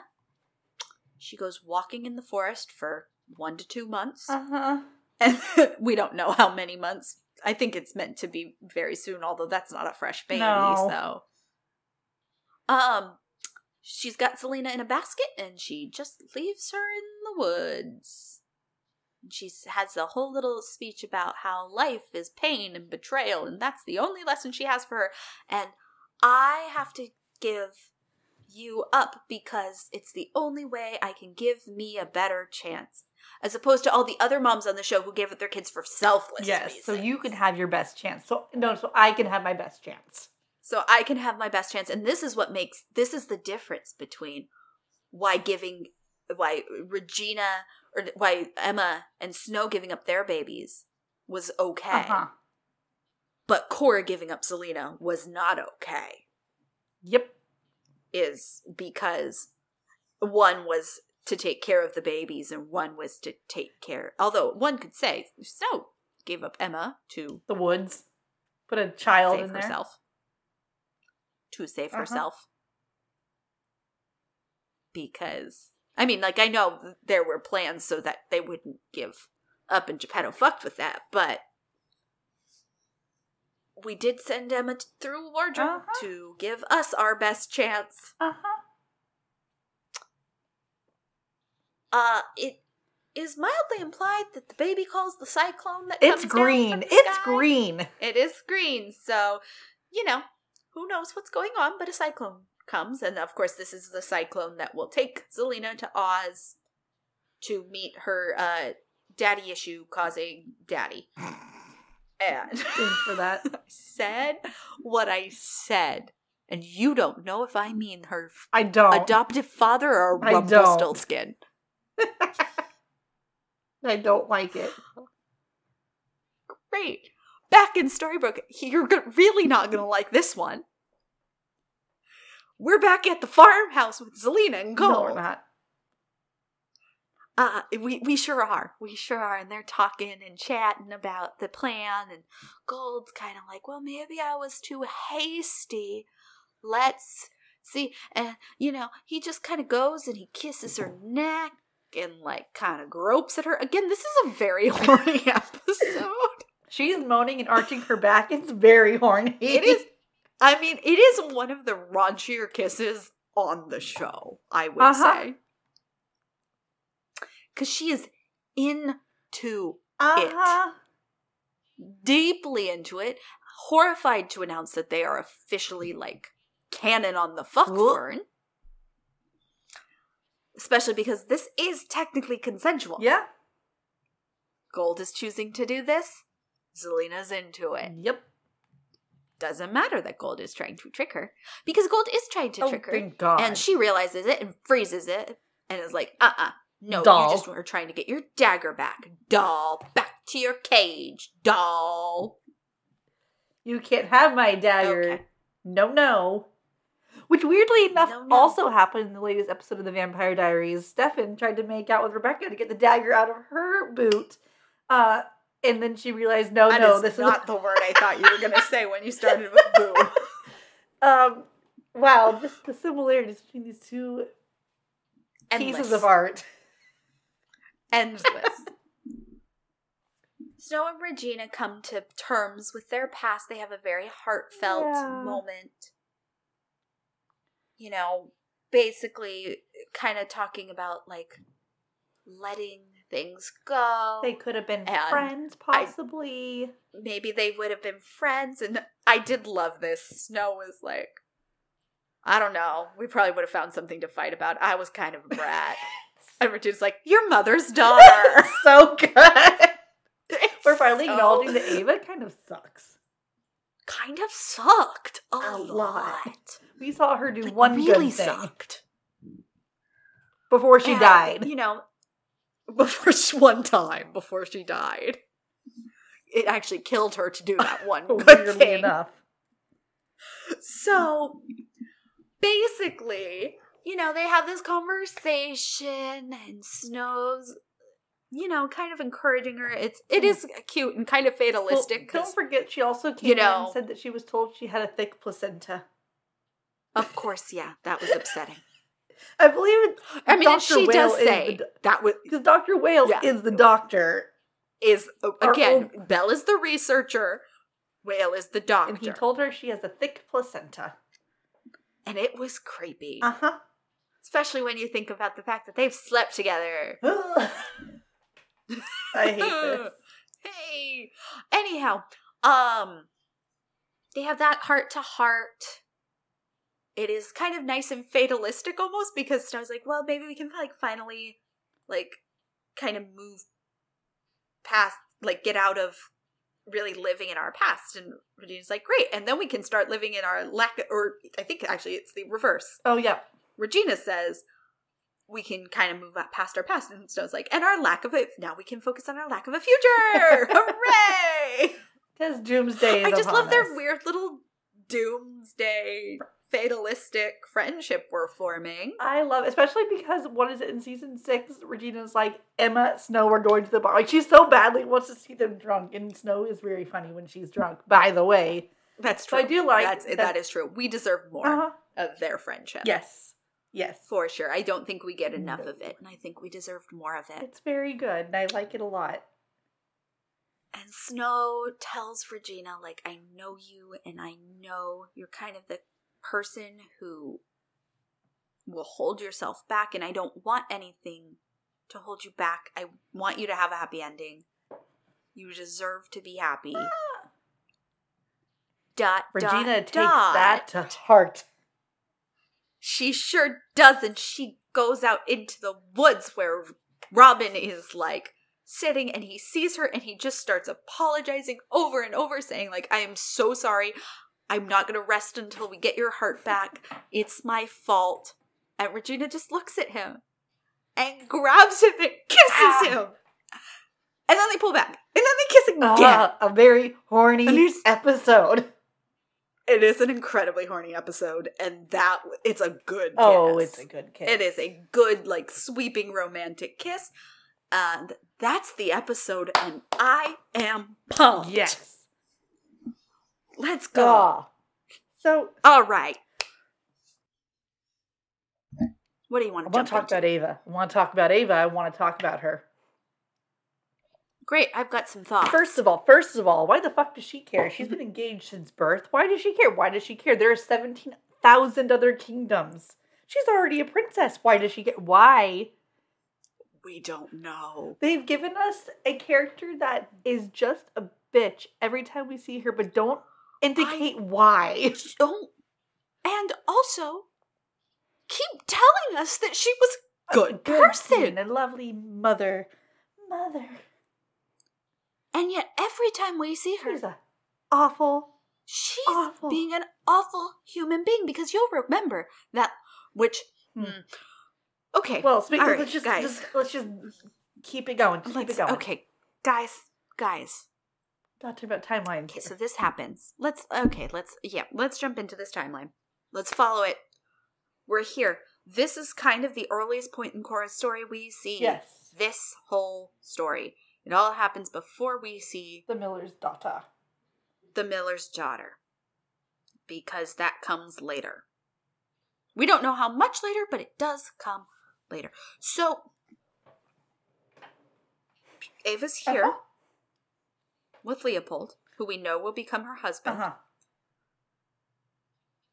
She goes walking in the forest for one to two months. Uh huh. and we don't know how many months. I think it's meant to be very soon, although that's not a fresh baby. No. So, um, she's got Zelena in a basket, and she just leaves her in the woods. She has a whole little speech about how life is pain and betrayal, and that's the only lesson she has for her. And I have to give you up because it's the only way I can give me a better chance as opposed to all the other moms on the show who gave up their kids for selfless Yes. reasons. So you can have your best chance. So no, so I can have my best chance. so I can have my best chance, and this is what makes this is the difference between why giving why Regina or why Emma and Snow giving up their babies was okay, Uh huh. but Cora giving up Zelena was not okay. Yep. Is because one was to take care of the babies and one was to take care. Although one could say Snow gave up Emma to The woods. Put a child in there. herself. To save Uh-huh. herself. Because, I mean, like, I know there were plans so that they wouldn't give up and Geppetto fucked with that, but we did send Emma through wardrobe Uh-huh. to give us our best chance. Uh huh. Uh, it is mildly implied that the baby calls the cyclone that comes It's green. It's sky. green. It is green, so you know who knows what's going on. But a cyclone comes, and of course, this is the cyclone that will take Zelena to Oz to meet her uh, daddy issue causing daddy. And for that. I said what I said, and you don't know if I mean her I don't. adoptive father or. Rumpelstiltskin. I don't like it. Great. Back in Storybrooke, you're really not going to like this one. We're back at the farmhouse with Zelena and Gold. No, we're not. Uh, we we sure are. We sure are. And they're talking and chatting about the plan. And Gold's kind of like, well, maybe I was too hasty. Let's see. And, you know, he just kind of goes and he kisses her neck and, like, kind of gropes at her. Again, this is a very horny episode. She's moaning and arching her back. It's very horny. It is. I mean, it is one of the raunchier kisses on the show. I would Uh-huh. say because she is into Uh-huh. deeply into it, horrified to announce that they are officially like canon on the fuck Whoop. Especially because this is technically consensual. Yeah. Gold is choosing to do this. Zelena's into it. Yep. Doesn't matter that Gold is trying to trick her because Gold is trying to oh, trick her. thank God. And she realizes it and freezes it and is like, uh uh No, Doll. you just were trying to get your dagger back. Doll, back to your cage. Doll. you can't have my dagger. Okay. No, no. Which weirdly enough No, no. also happened in the latest episode of the Vampire Diaries. Stefan tried to make out with Rebekah to get the dagger out of her boot. Uh, and then she realized, no, That no, is this not is not the word I thought you were going to say when you started with boo. um wow, just the similarities between these two Endless. pieces of art. Endless. Snow and Regina come to terms with their past. They have a very heartfelt Yeah. moment. You know, basically kind of talking about like letting things go. They could have been friends, I- possibly. maybe they would have been friends and i did love this snow was like i don't know we probably would have found something to fight about i was kind of a brat and Regina's like your mother's daughter so good. We're finally So- acknowledging that Ava kind of sucks. Kind of sucked a, A lot. lot. We saw her do Like, one really good thing sucked before she And, died. you know before she, one time before she died it actually killed her to do that one good Weirdly thing enough. So basically, you know, they have this conversation and Snow's you know, kind of encouraging her. It's it is cute and kind of fatalistic. Well, don't forget, she also came you in and said that she was told she had a thick placenta. of course, yeah, that was upsetting. I believe it. I mean, Dr. she Whale does say the that was Because Dr. Whale Yeah. is the doctor, is uh, again, Belle is the researcher, Whale is the doctor. and he told her she has a thick placenta. and it was creepy. Uh huh. Especially when you think about the fact that they've slept together. I hate this. hey. Anyhow, um they have that heart to heart. It is kind of nice and fatalistic almost because Snow's like, well, maybe we can like finally like kind of move past like get out of really living in our past and Regina's like, great, and then we can start living in our lack or I think actually it's the reverse. Oh yeah. Regina says we can kind of move up past our past, and Snow's like, and our lack of it. Now we can focus on our lack of a future. Hooray! Because Doomsday is I just love their weird little doomsday fatalistic friendship we're forming. I love, especially because what is it in season six? Regina's like Emma, Snow We're going to the bar. Like she so badly wants to see them drunk, and Snow is very funny when she's drunk. By the way, That's So true. I do like That's, that- that is true. We deserve more uh-huh. of their friendship. yes, yes, For sure. I don't think we get mm, enough No. of it, and I think we deserved more of it. it's very good, and I like it a lot. And Snow tells Regina, like, I know you, and I know you're kind of the person who will hold yourself back, and I don't want anything to hold you back. I want you to have a happy ending. You deserve to be happy. Ah! Dot, Regina dot, takes dot. that to heart. She sure doesn't. she goes out into the woods where Robin is like sitting and he sees her and he just starts apologizing over and over, saying, like, I am so sorry. I'm not gonna rest until we get your heart back. It's my fault. And Regina just looks at him and grabs him and kisses Ah. him. And then they pull back. And then they kiss again. Ah, a very horny episode. It is an incredibly horny episode, and that it's a good kiss. Oh, it's a good kiss. It is a good, like, sweeping romantic kiss. And that's the episode, and I am pumped. Yes. Let's go. So All right. What do you want I to want to talk into? about Ava. I want to talk about Ava. I want to talk about her. Great, I've got some thoughts. First of all, first of all, why the fuck does she care? She's been engaged since birth. Why does she care? Why does she care? There are 17,000 other kingdoms. She's already a princess. Why does she get why? we don't know. They've given us a character that is just a bitch every time we see her, but don't indicate why. Don't. And also, keep telling us that she was a good, queen, person. a lovely mother. Mother. And yet, every time we see her, She's awful. she's awful. being an awful human being because you'll remember that which Hmm. hmm. okay Well, speak, all right, let's just, guys just let's just keep it going. Keep let's it going. okay guys guys Not talk about timelines. okay so this happens let's okay let's yeah let's jump into this timeline let's follow it we're here this is kind of the earliest point in Cora's story we see yes, this whole story it all happens before we see the Miller's daughter. the miller's daughter because that comes later. We don't know how much later, but it does come later. So Ava's here Uh-huh. with Leopold, who we know will become her husband. Uh huh.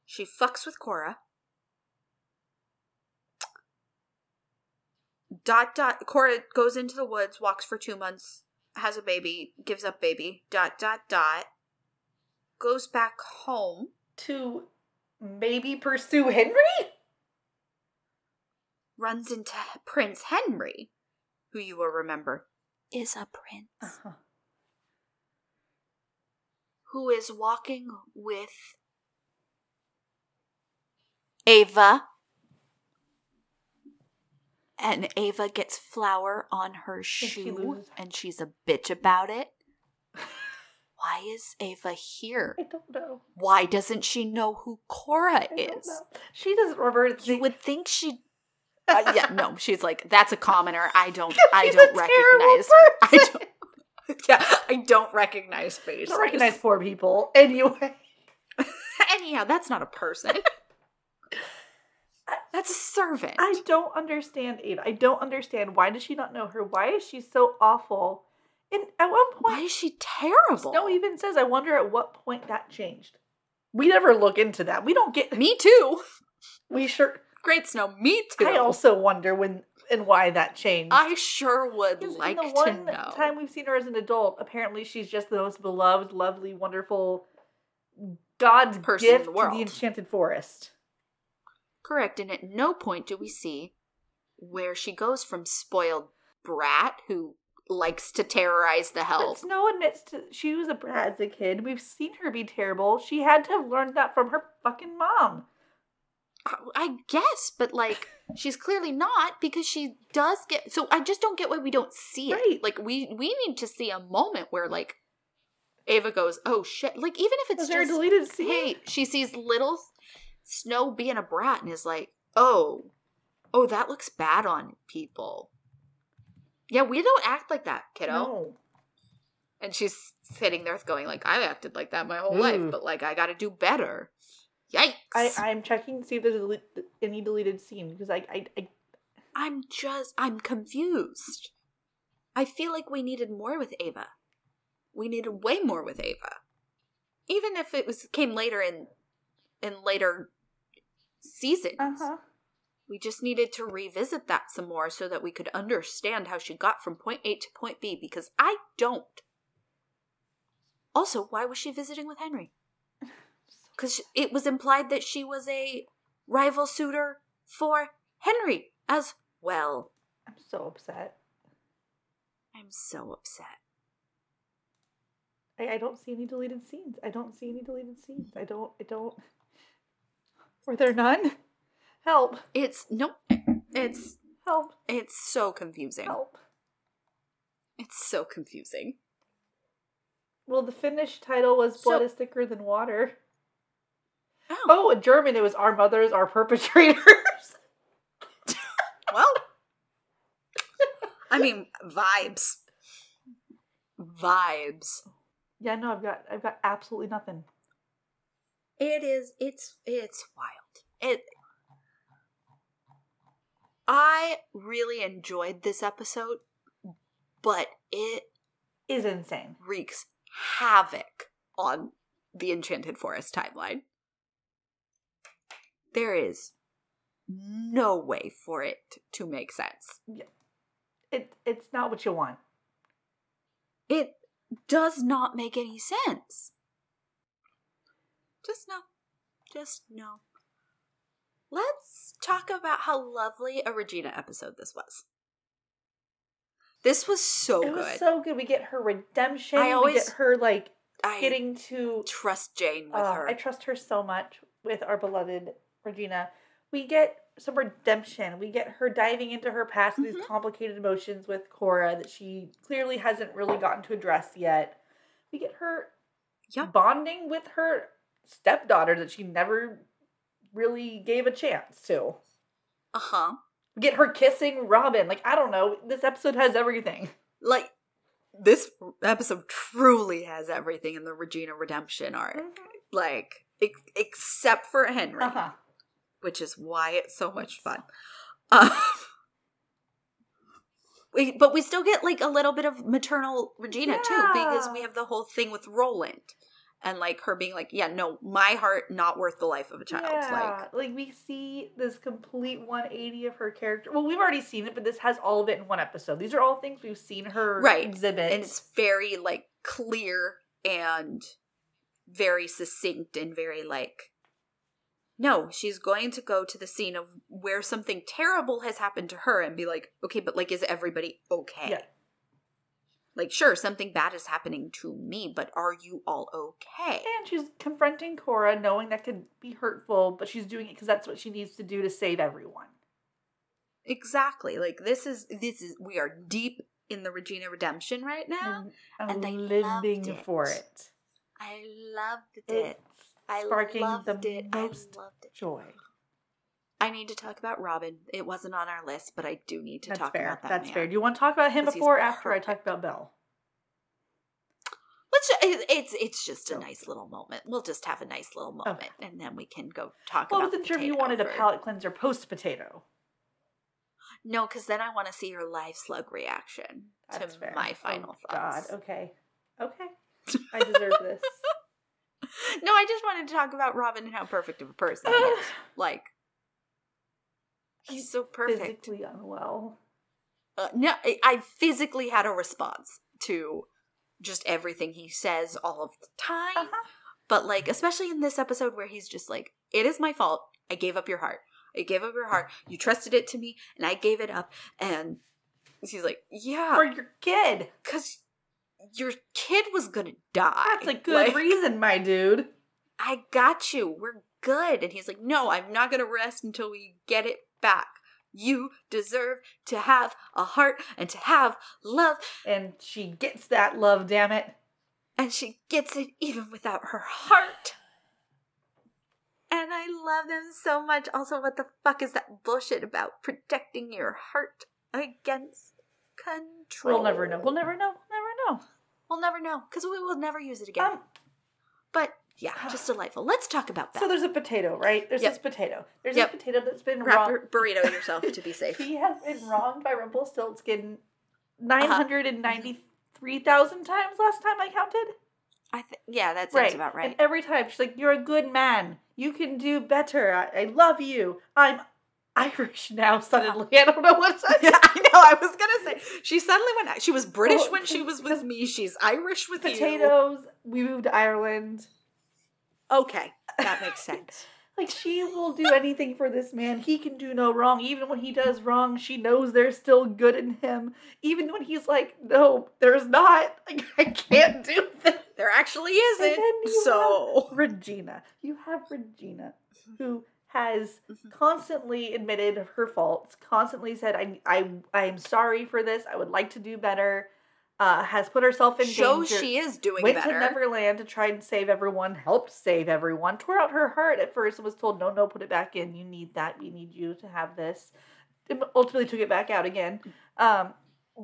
She fucks with Cora. Dot dot Cora goes into the woods, walks for two months, has a baby, gives up baby, dot dot dot, goes back home. To maybe pursue Henry? runs into Prince Henry, who you will remember is a prince, Uh-huh. who is walking with Ava. And Ava gets flour on her shoe, loses- and she's a bitch about it. Why is Ava here? I don't know. Why doesn't she know who Cora I is? She doesn't remember. You the- would think she. Uh, yeah, no, she's like that's a commoner. I don't. I don't recognize. I don't. Yeah, I don't recognize face. I don't recognize poor people. Anyway. Anyhow, that's not a person. That's a servant. I don't understand Ava. I don't understand why does she not know her? Why is she so awful? And at one point, Why is she terrible? Snow even says, "I wonder at what point that changed." We never look into that. We don't get. Me too. We sure. Great snow. Me too. I also wonder when and why that changed. I sure would like in the to know. time we've seen her as an adult, apparently she's just the most beloved, lovely, wonderful God's Person in gift the to world. the enchanted forest. Correct. And at no point do we see where she goes from spoiled brat who likes to terrorize the hell. Snow admits to she was a brat as a kid. We've seen her be terrible. She had to have learned that from her fucking mom. I guess, but like she's clearly not because she does get. So I just don't get why we don't see it. Right. Like we we need to see a moment where like Ava goes, "Oh shit!" Like even if it's Was there a just deleted scene? hey, she sees little Snow being a brat and is like, "Oh, oh, that looks bad on people." Yeah, we don't act like that, kiddo. no. And she's sitting there going like, "I've acted like that my whole Ooh. life, but like I got to do better." Yikes! I, I'm checking to see if there's any deleted scene because I, I, I I'm just I'm confused. I feel like we needed more with Ava. We needed way more with Ava. Even if it was came later in in later seasons. uh-huh. We just needed to revisit that some more so that we could understand how she got from point A to point B because I don't. Also, why was she visiting with Henry? Because it was implied that she was a rival suitor for Henry as well. I'm so upset. I'm so upset. I, I don't see any deleted scenes. I don't see any deleted scenes. I don't. I don't. Were there none? Help! It's nope. It's Help! it's so confusing. Help! It's so confusing. Well, the Finnish title was So- "Blood is thicker than water." Oh, Oh, in German it was "Our mothers are perpetrators." well. I mean, vibes. Vibes. yeah, no, I've got, I've got absolutely nothing. It is. It's. It's wild. It. I really enjoyed this episode, but it Is insane. wreaks havoc on the Enchanted Forest timeline. There is no way for it to make sense. Yeah. It, it's not what you want. It does not make any sense. Just no. Just no. Let's talk about how lovely a Regina episode this was. This was so good. it was good. so good. We get her redemption. I we always- get her like I getting to. trust Jane with Uh, her. I trust her so much with our beloved Regina. We get some redemption. We get her diving into her past Mhm. these complicated emotions with Cora that she clearly hasn't really gotten to address yet. We get her Yep. bonding with her stepdaughter that she never really gave a chance to. Uh huh. Get her kissing Robin. Like, I don't know. This episode has everything. Like, this episode truly has everything in the Regina redemption arc. Like, ex- except for Henry. Uh-huh. which is why it's so much fun. Um, we, but we still get like a little bit of maternal Regina too, because we have the whole thing with Roland, and like her being like, yeah, no, my heart not worth the life of a child. Yeah, Like, like we see this complete 180 of her character. Well, we've already seen it, but this has all of it in one episode. These are all things we've seen her Right. exhibit. and it's very like clear and very succinct and very like no she's going to go to the scene of where something terrible has happened to her and be like okay but like is everybody okay Yeah. Like sure something bad is happening to me but are you all okay and she's confronting Cora, knowing that could be hurtful, but she's doing it because that's what she needs to do to save everyone. exactly like this is this is we are deep in the regina redemption right now And I'm and I living loved for it. it. i loved it It's i sparking loved the it most i loved it joy. I need to talk about Robin. It wasn't on our list, but I do need to That's talk fair. about that. That's man. fair. Do you want to talk about him before or after I talk about Belle? Let's. Ju- it- it's it's just a nice little moment. We'll just have a nice little moment, Okay. and then we can go talk Well, I about. wasn't the sure if you wanted a for- palate cleanser post potato. No, because then I want to see your live slug reaction That's to fair. my oh, final oh, thoughts. God. Okay. Okay. I deserve this. No, I just wanted to talk about Robin and how perfect of a person he is. Like, he's so perfect. Physically unwell. Uh, no, I- physically had a response to just everything he says all of the time. Uh-huh. But like, especially in this episode where he's just like, "It is my fault. I gave up your heart. I gave up your heart. You trusted it to me, and I gave it up." And he's like, "Yeah, For your kid. because your kid was gonna die. That's a good Like, reason, my dude. I got you. We're good." And he's like, "No, I'm not gonna rest until we get it back." You deserve to have a heart and to have love. And she gets that love, damn it. and she gets it even without her heart. And I love them so much. Also, what the fuck is that bullshit about protecting your heart against control? We'll never know. We'll never know. We'll never know. We'll never know because we will never use it again. Um, but yeah, just delightful. Let's talk about that. so there's a potato, right? There's Yep. this potato. There's Yep. this potato that's been Wrap wrong. burrito yourself to be safe. She has been wronged by Rumpelstiltskin Uh-huh. 993,000 times last time I counted. I th- yeah, that sounds right. about right. And every time she's like, You're a good man. You can do better. I, I love you. I'm Irish now, suddenly. I don't know what yeah, I know. I was gonna say she suddenly went. She was British Well, when she was with me. She's Irish with you. Potatoes. We moved to Ireland. Okay, that makes sense. Like she will do anything for this man. He can do no wrong. Even when he does wrong, she knows there's still good in him. Even when he's like, "No, there's not. Like I can't do this." There actually isn't. So Regina. You have Regina, who has Mhm. constantly admitted her faults. Constantly said, "I, I, I am sorry for this. I would like to do better." Uh, has put herself in shows danger. she is doing went better. to Neverland to try and save everyone, helped save everyone, tore out her heart at first and was told, no, no, put it back in. You need that. We need you to have this. And Ultimately took it back out again. Um,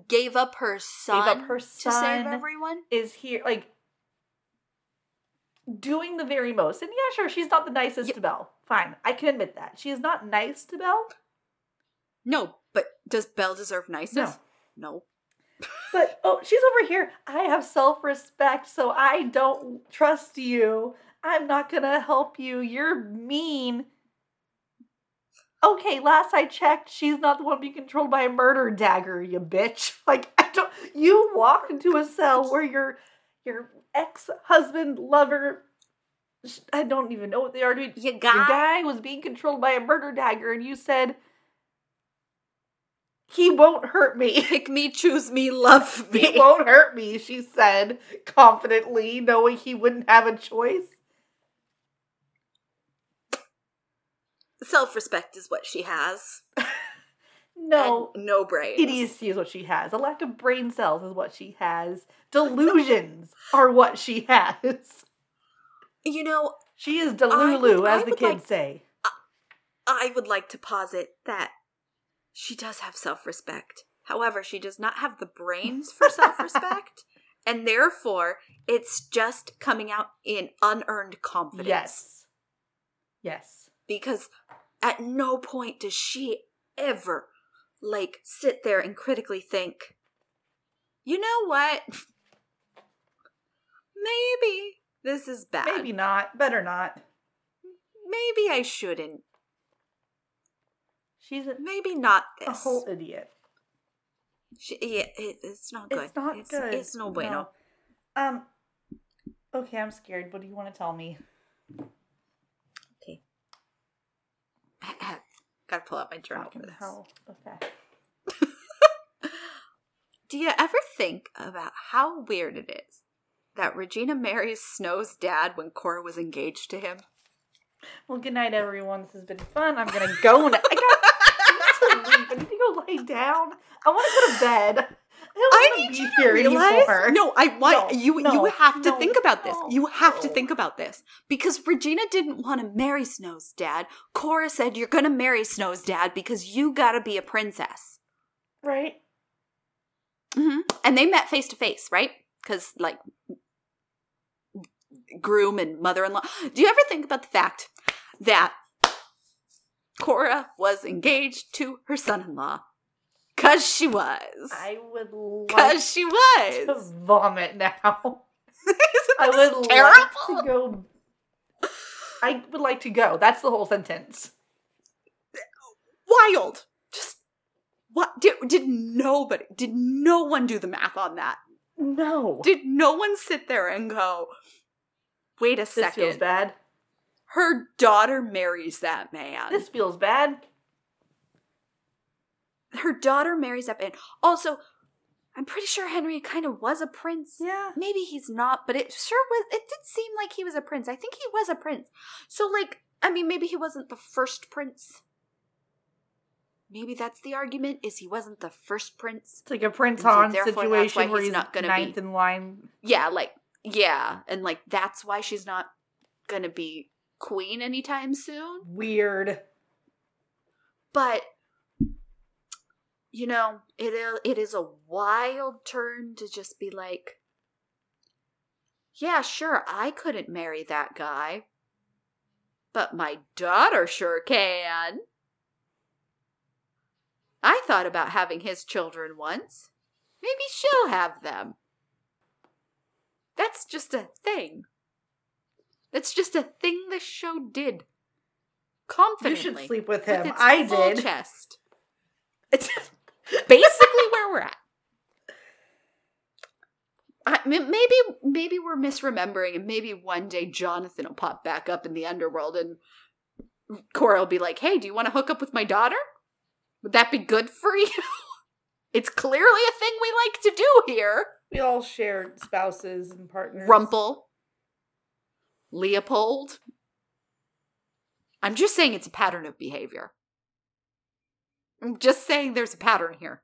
Gave up her son. gave up her son to save everyone. is here, like, doing the very most. And yeah, sure, she's not the nicest to Belle. Fine. I can admit that. She is not nice to Belle. No, but does Belle deserve niceness? No. But oh, she's over here. I have self respect, so I don't trust you. I'm not gonna help you. You're mean. Okay, last I checked, she's not the one being controlled by a murder dagger, you bitch. Like I don't. You walked into a cell where your your ex husband, lover, I don't even know what they are doing. You Your got guy was being controlled by a murder dagger, and you said he won't hurt me. pick me, choose me, love me. He won't hurt me, she said confidently, knowing he wouldn't have a choice. Self respect is what she has. No, And no brains. idiocy is what she has. A lack of brain cells is what she has. Delusions are what she has. You know, She is Delulu, I as the kids like- say. I would like to posit that she does have self respect. However, she does not have the brains for self respect. And therefore, it's just coming out in unearned confidence. Yes. Yes. Because at no point does she ever, like, sit there and critically think, you know what? Maybe This is bad. Maybe not. Better not. Maybe I shouldn't. She's a, Maybe not a this. whole idiot. She, yeah, it, it's not good. It's not it's, good. It's no bueno. No. Um. Okay, I'm scared. What do you want to tell me? Okay. Gotta pull out my journal for this. hell. Okay. Do you ever think about how weird it is that Regina marries Snow's dad when Cora was engaged to him? Well, good night, everyone. This has been fun. I'm gonna go now. I need to leave. I need to lay down. I want to go to bed. I, I need be you to realize. No, I want No, you. no, you have to no, think about this. You have to think about this because Regina didn't want to marry Snow's dad. Cora said, "You're going to marry Snow's dad because you got to be a princess." Right? hmm And they met face to face, right? Because like groom and mother-in-law. Do you ever think about the fact that Cora was engaged to her son-in-law? Cause she was. I would like Cause she was. to vomit now. Isn't I would terrible? like to go. I would like to go. That's the whole sentence. Wild. Just what did did nobody did no one do the math on that? No. Did no one sit there and go, wait a this feels second. bad. Her daughter marries that man. This feels bad. her daughter marries that man. Also, I'm pretty sure Henry kind of was a prince. Yeah. Maybe he's not, but it sure was. It did seem like he was a prince. I think he was a prince. So, like, I mean, maybe he wasn't the first prince. Maybe that's the argument: is he wasn't the first prince? It's like a Prince so Hans situation where he's he's not gonna ninth be- in line. Yeah, like, yeah, and like that's why she's not gonna be queen anytime soon. Weird. but you know it it is a wild turn to just be like yeah sure i couldn't marry that guy but my daughter sure can i thought about having his children once maybe she'll have them that's just a thing that's just a thing the show did Confidently. You should sleep with with him. its I did. chest. It's basically where we're at. I, maybe maybe we're misremembering, and maybe one day Jonathan will pop back up in the underworld, and Cora will be like, "Hey, do you want to hook up with my daughter? Would that be good for you?" it's clearly a thing we like to do here. We all share spouses and partners. Rumple, Leopold. I'm just saying it's a pattern of behavior. I'm just saying there's a pattern here.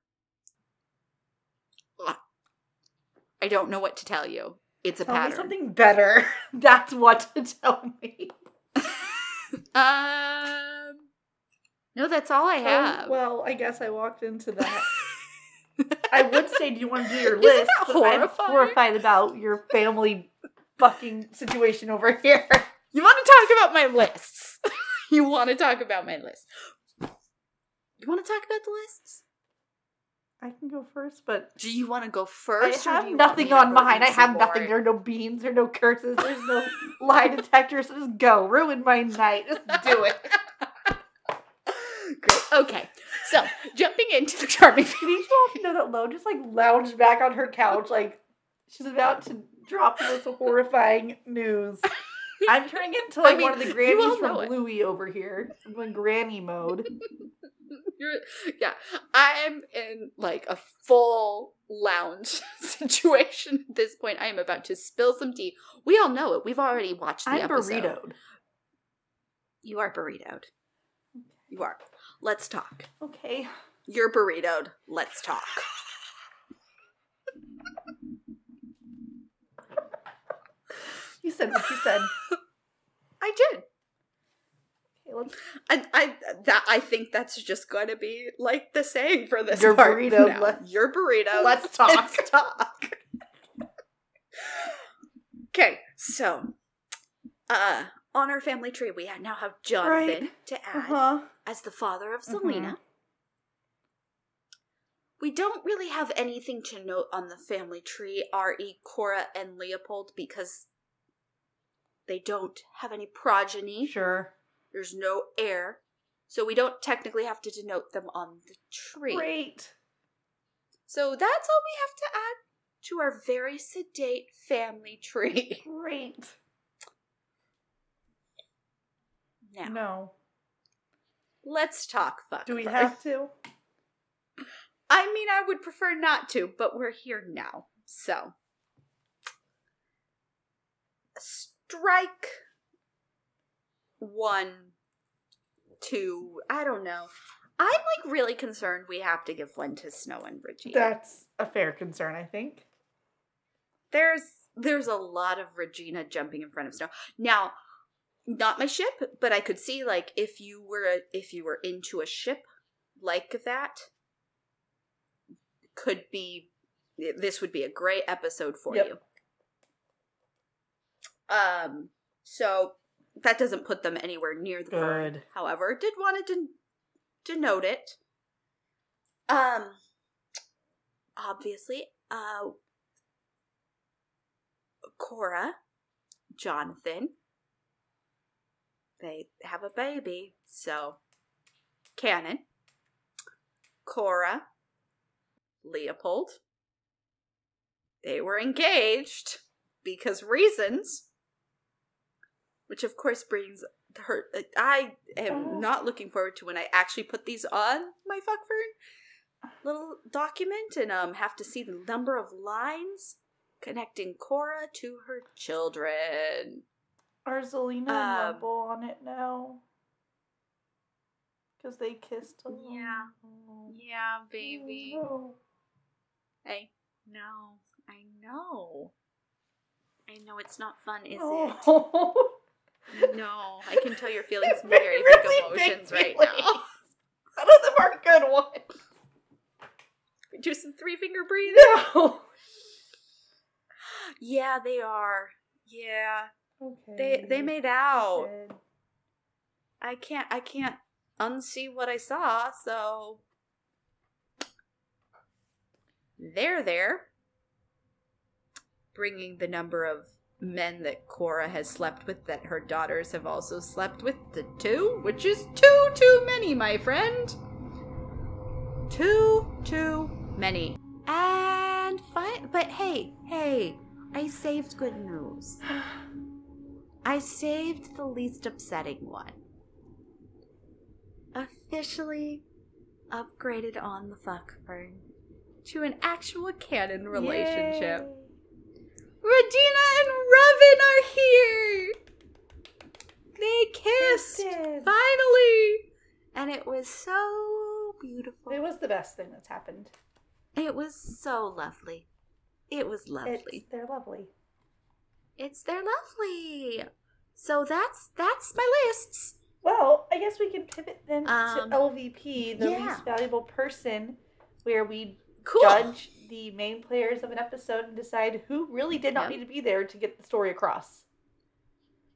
I don't know what to tell you. It's a Tell pattern. something better. That's what to tell me. um, no, that's all I have. Oh, well, I guess I walked into that. I would say, do you want to do your Isn't list? that but I'm horrifying? horrified about your family fucking situation over here. you want to talk about my lists? you want to talk about my list? You want to talk about the lists? I can go first, but Do you want to go first? I have you nothing on mine. I have nothing. There are no beans. There are no curses. There's no lie detector. So just go. Ruin my night. Just do it. Great. Okay. So jumping into the charming Can each one know that Lo just like lounged back on her couch like she's about to drop this horrifying news. I'm turning into like I mean, one of the you grannies know from it. Over here. I'm in granny mode. You're, yeah, I'm in like a full lounge situation at this point. I am about to spill some tea. We all know it. We've already watched the I'm episode. burritoed. You are burritoed. You are. Let's talk. Okay. You're burritoed. Let's talk. Oh, You said what you said. I did. Okay, let's I, I that I think that's just going to be like the saying for this. Your part burrito, now. let- Your burrito. Let's talk. Let's talk. okay, so uh on our family tree, we now have Jonathan to add uh-huh. as the father of Mhm. Zelena. We don't really have anything to note on the family tree, re Cora and Leopold, because They don't have any progeny. Sure. There's no heir. So we don't technically have to denote them on the tree. Great. So that's all we have to add to our very sedate family tree. Great. Now, No. let's talk fuck. Do we have to? I mean, I would prefer not to, but we're here now. So, strike one, two, I don't know. I'm like really concerned we have to give one to Snow and Regina. That's a fair concern, I think. there's there's a lot of Regina jumping in front of Snow. Now, not my ship, but I could see like if you were if you were into a ship like that, could be this would be a great episode for Yep. you. Um, so that doesn't put them anywhere near the. Good. However, did want to denote it. Um, obviously, uh, Cora, Jonathan, they have a baby, so canon. Cora, Leopold, they were engaged because reasons, which of course brings her. I am not looking forward to when I actually put these on my fuckfern little document and um have to see the number of lines connecting Cora to her children. Are Zelena and Um, Rumple on it now? Because they kissed a little. Yeah. Yeah, baby. Oh, I know. I know. I know it's not fun, is no. No, I can tell you're feeling some very really big big emotions right feelings. now. None of them are good ones. Do some three finger breathing. No. Yeah, they are. Yeah, Okay. they they made out. Good. I can't I can't unsee what I saw, so they're there, bringing the number of men that Cora has slept with that her daughters have also slept with to two, which is too too many, my friend. Too too many. And fine, but hey, hey, I saved good news. I saved the least upsetting one. Officially upgraded on the fuck fuckfern to an actual canon relationship. Yay. Regina and Robin are here! They kissed! They. Finally! And it was so beautiful. It was the best thing that's happened. It was so lovely. It was lovely. It's, they're lovely. It's they're lovely. So that's that's my lists. Well, I guess we can pivot then Um, to LVP, the yeah. least valuable person, where we Cool. judge the main players of an episode and decide who really did not Yep. need to be there to get the story across.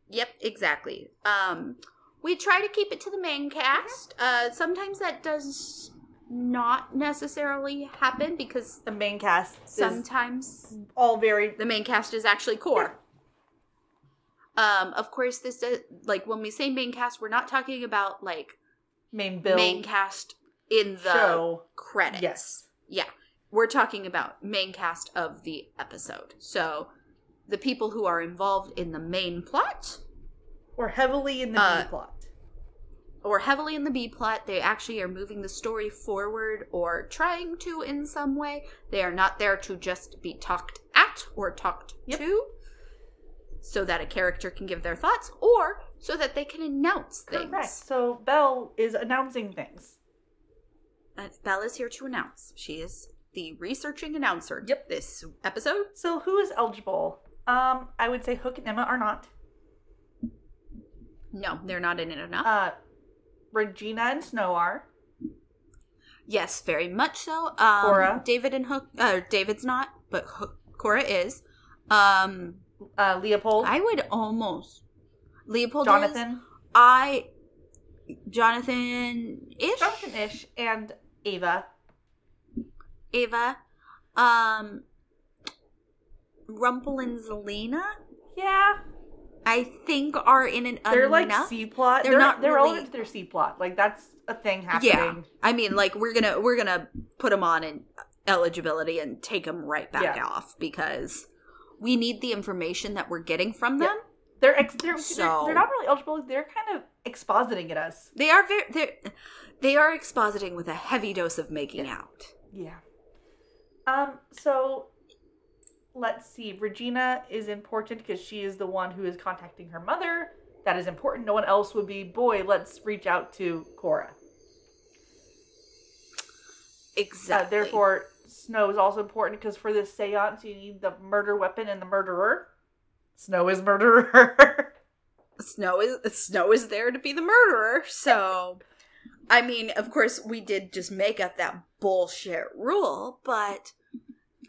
Yep, exactly. Um, we try to keep it to the main cast. Uh, sometimes that does not necessarily happen because The main cast is sometimes all very the main cast is actually core. Um, of course, this does like when we say main cast, we're not talking about like main bill main cast in the show. credits. Yes. Yeah. We're talking about main cast of the episode. So the people who are involved in the main plot Or heavily in the Uh, B plot. or heavily in the B plot, they actually are moving the story forward or trying to in some way. They are not there to just be talked at or talked Yep. to so that a character can give their thoughts or so that they can announce things. Correct. So Belle is announcing things. Uh, Belle is here to announce. She is the researching announcer. Yep. This episode. So who is eligible? Um, I would say Hook and Emma are not. No, they're not in it enough. Uh, Regina and Snow are. Yes, very much so. Um, Cora. David and Hook. Uh, David's not, but Hook, Cora is. Um, Uh, Leopold, I would almost Leopold. Is, Jonathan, I. Jonathan ish. Jonathan Ish, and Eva. Eva. Um. Rumple and Zelena. Yeah, I think are in an They're like enough. C plot. They're They're, not They're really- relevant to their C plot. Like that's a thing happening. Yeah, I mean, like we're gonna we're gonna put them on in eligibility and take them right back Yeah. off because we need the information that we're getting from Yeah. them. They're, ex- they're, So- they're they're not really eligible. They're kind of expositing at us. They are very they they are expositing with a heavy dose of making out. Yeah. Um. So, let's see. Regina is important because she is the one who is contacting her mother. That is important. No one else would be. Boy, let's reach out to Cora. Exactly. Uh, therefore, Snow is also important because for this seance, you need the murder weapon and the murderer. Snow is murderer. Snow is Snow is there to be the murderer. So, I mean, of course, we did just make up that bullshit rule, but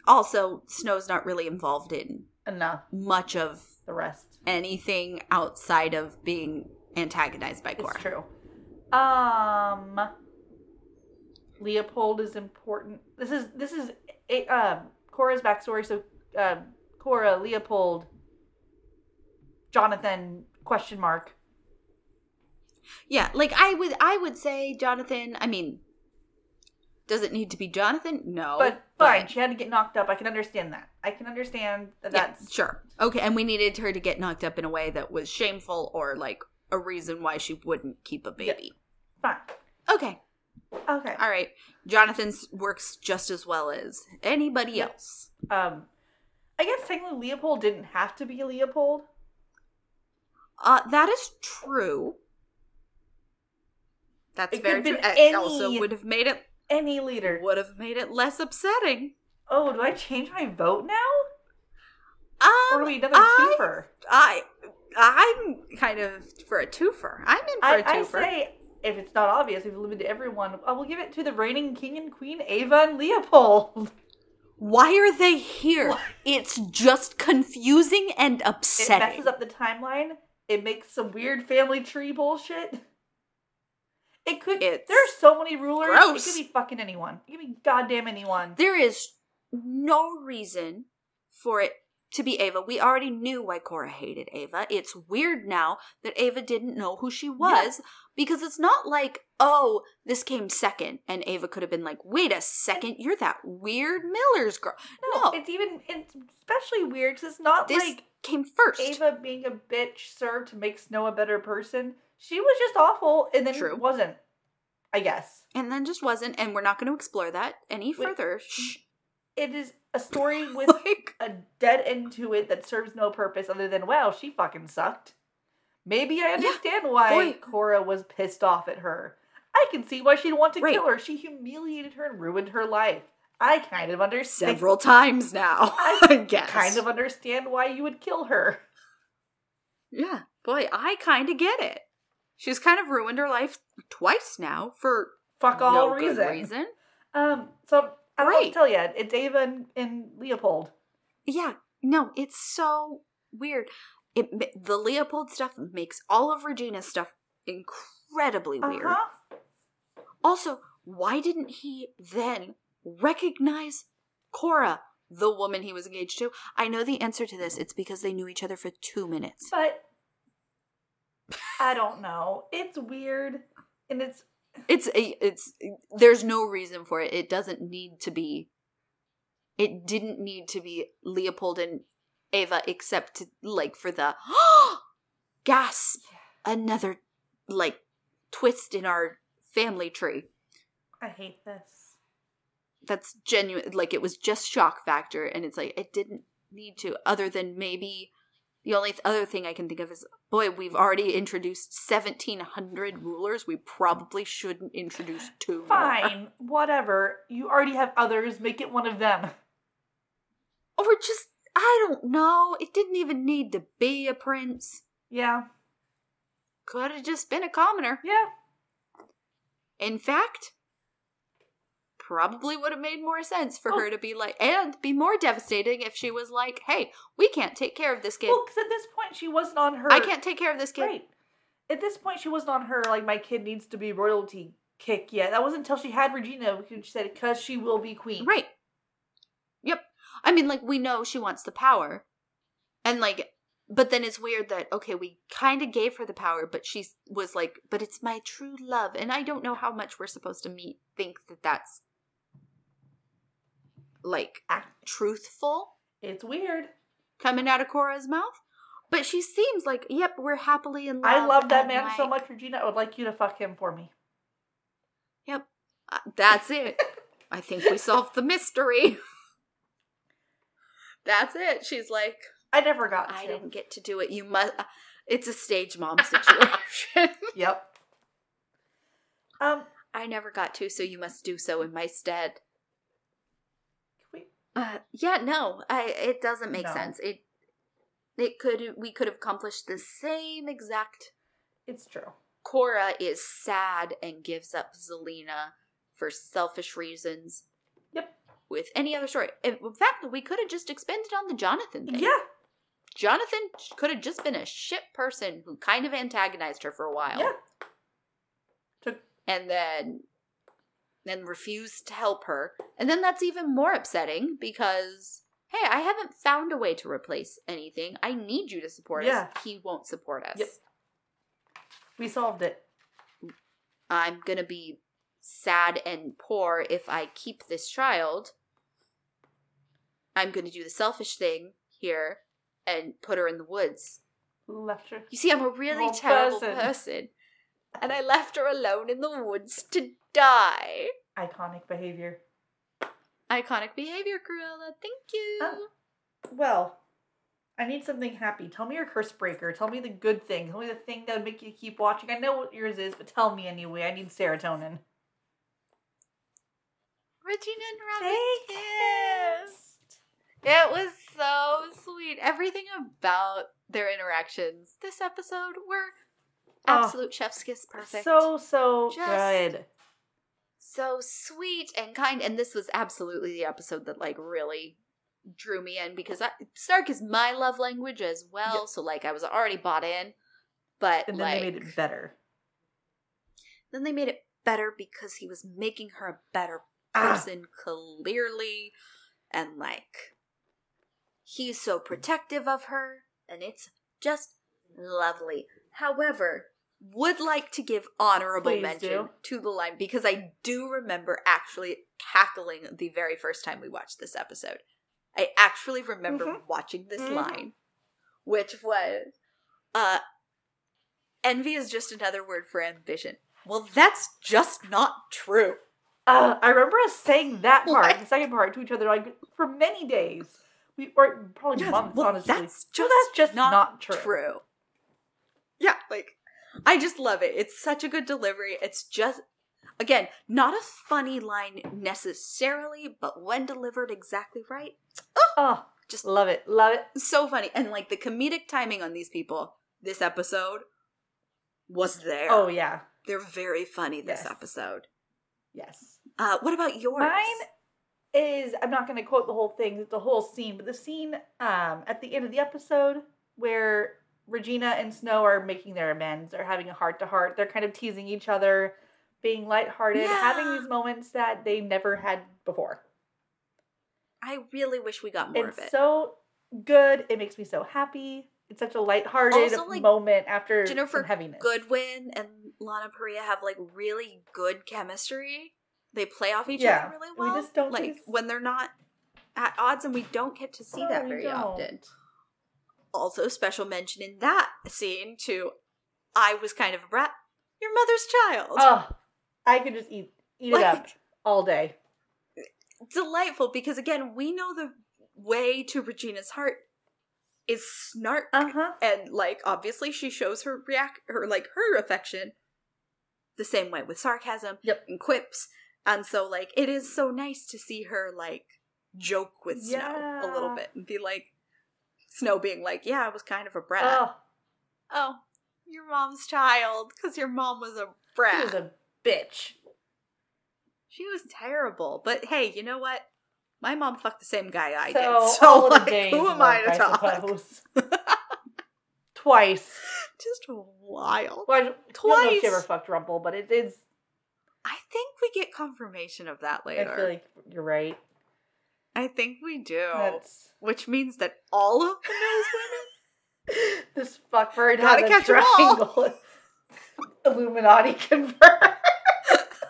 also Snow's not really involved in Enough. much of The rest. anything outside of being antagonized by Cora. It's true. Um, Leopold is important. This is this is a, um Cora's backstory. So, um, Cora, Leopold, Jonathan? Question mark. Yeah, like I would I would say Jonathan, I mean does it need to be Jonathan? No. But fine, she had to get knocked up. I can understand that. I can understand that. Yeah, That's sure. Okay, and we needed her to get knocked up in a way that was shameful or like a reason why she wouldn't keep a baby. fine. Okay. Okay. All right. Jonathan's works just as well as anybody Yep. else. Um, I guess technically Leopold didn't have to be Leopold. Uh that is true. That's It very true. It also would have made it Any leader. would have made it less upsetting. Oh, do I change my vote now? Um, Or are we another I- twofer? I I'm kind of for a twofer. I'm in for I, a I twofer. say, if it's not obvious, we've limited everyone. I will give it to the reigning king and queen, Eva and Leopold. Why are they here? It's just confusing and upsetting. It messes up the timeline. It makes some weird family tree bullshit. It could. It's there are so many rulers. gross. It could be fucking anyone. It could be goddamn anyone. There is no reason for it to be Eva. We already knew why Cora hated Eva. It's weird now that Eva didn't know who she was because it's not like, oh, this came second and Eva could have been like, wait a second, you're that weird Miller's girl. No, it's even. It's especially weird because it's not this like came first. Eva being a bitch served to make Snow a better person. She was just awful, and then True. wasn't. I guess. and then just wasn't, and we're not going to explore that any further. Mm, Shh. It is a story with Like, a dead end to it that serves no purpose other than wow, she fucking sucked. Maybe I understand why boy. Cora was pissed off at her. I can see why she'd want to Right. kill her. She humiliated her and ruined her life. I kind of understand. several times now, I I guess. kind of understand why you would kill her. Yeah, boy, I kind of get it. She's kind of ruined her life twice now for Fuck all no reason. reason. Um, so I don't to Right. tell you. It's Eva and, and Leopold. Yeah, no, it's so weird. It the Leopold stuff makes all of Regina's stuff incredibly weird. Uh-huh. Also, why didn't he then recognize Cora, the woman he was engaged to? I know the answer to this. It's because they knew each other for two minutes. But I don't know. It's weird, and it's It's a, it's there's no reason for it. It doesn't need to be. It didn't need to be Leopold and Eva, except to, like for the gasp another like twist in our family tree. I hate this. That's genuine. Like it was just shock factor, and it's like it didn't need to. Other than maybe the only th- other thing I can think of is, boy, we've already introduced seventeen hundred rulers. We probably shouldn't introduce two. more. Fine, whatever. You already have others. Make it one of them. or just I don't know. It didn't even need to be a prince. Yeah, Could have just been a commoner. yeah. In fact, probably would have made more sense for oh. her to be like, and be more devastating if she was like, "Hey, we can't take care of this kid. Well, because at this point she wasn't on her. I can't take care of this kid." Right. At this point, she wasn't on her like my kid needs to be royalty kick yet. That wasn't until she had Regina who said because she will be queen. Right. Yep. I mean, like we know she wants the power, and like but then it's weird that okay, we kind of gave her the power, but she was like, "But it's my true love," and I don't know how much we're supposed to meet think that that's like Act- truthful It's weird. coming out of Cora's mouth. But she seems like, yep, we're happily in love. I love that man so much, Regina. I would like you to fuck him for me. Yep, uh, that's it. I think we solved the mystery. that's it. She's like, I never got I to. didn't get to do it. You must. uh, It's a stage mom situation. Yep. Um. I never got to, so you must do so in my stead. Uh, yeah, no, I. It doesn't make No. sense. It. It could. We could have accomplished the same exact. It's true. Cora is sad and gives up Zelena for selfish reasons. Yep. With any other story, in fact, we could have just expended on the Jonathan thing. Yeah. Jonathan could have just been a shit person who kind of antagonized her for a while. Yeah. And then then refused to help her. And then that's even more upsetting because hey, I haven't found a way to replace anything. I need you to support Yeah. us. He won't support us. Yep. we solved it. I'm going to be sad and poor if I keep this child. I'm going to do the selfish thing here and put her in the woods. Left her. You see, I'm a really Wrong terrible person. person. And I left her alone in the woods to die. Iconic behavior. Iconic behavior, Cruella. Thank you. Oh. Well, I need something happy. Tell me your curse breaker. Tell me the good thing. Tell me the thing that would make you keep watching. I know what yours is, but tell me anyway. I need serotonin. Regina and Robin kissed. It was so sweet. Everything about their interactions this episode were Oh. absolute chef's kiss perfect. So so Just- good. So sweet and kind and this was absolutely the episode that like really drew me in because I, stark is my love language as well Yep. so like i was already bought in but And then like, they made it better. then they made it better because he was making her a better Ah. person clearly and like he's so protective of her and it's just lovely however would like to give honorable Please mention do. to the line because i do remember actually cackling the very first time we watched this episode i actually remember Mhm. watching this Mhm. line which was uh envy is just another word for ambition well that's just not true Uh, I remember us saying that part, What? the second part, to each other like for many days. We or probably Yeah, months, well, honestly. That's just, that's just not, not true. Yeah, like I just love it. It's such a good delivery. It's just again, not a funny line necessarily, but when delivered exactly right, Oh, just love it, love it. so funny. And like the comedic timing on these people this episode was there. Oh yeah, They're very funny this Yes. episode. yes. Uh what about yours? Mine is I'm not going to quote the whole thing, the whole scene, but the scene um at the end of the episode where Regina and Snow are making their amends, They're having a heart to heart. They're kind of teasing each other, being lighthearted, having these moments that they never had before. I really wish we got more it's of it. It's so good. It makes me so happy. It's such a lighthearted Also, like, moment after Ginnifer some heaviness. Goodwin and Lana Parrilla have like really good chemistry. They play off each Yeah, other really well. we just don't like when they're not at odds, and we don't get to see No, that very often. Also, special mention in that scene to I was kind of a brat. Your mother's child. Oh, I could just eat eat it up all day. Delightful because again, we know the way to Regina's heart is snark. Uh huh. and like obviously she shows her react her like her affection the same way with sarcasm Yep. and quips and so like it is so nice to see her like joke with snow a little bit and be like snow being like yeah i was kind of a brat Oh, oh your mom's child because your mom was a brat. she was a bitch. she was terrible but hey you know what my mom fucked the same guy i so, did so all of the like, who am i work, to talk. Twice. just wild Well, I don't know if she ever fucked Rumple, but it is. I think we get confirmation of that later. I feel like you're right. I think we do. That's Which means that all of the nose women this fuckbird Gotta has a triangle. Illuminati confirmed.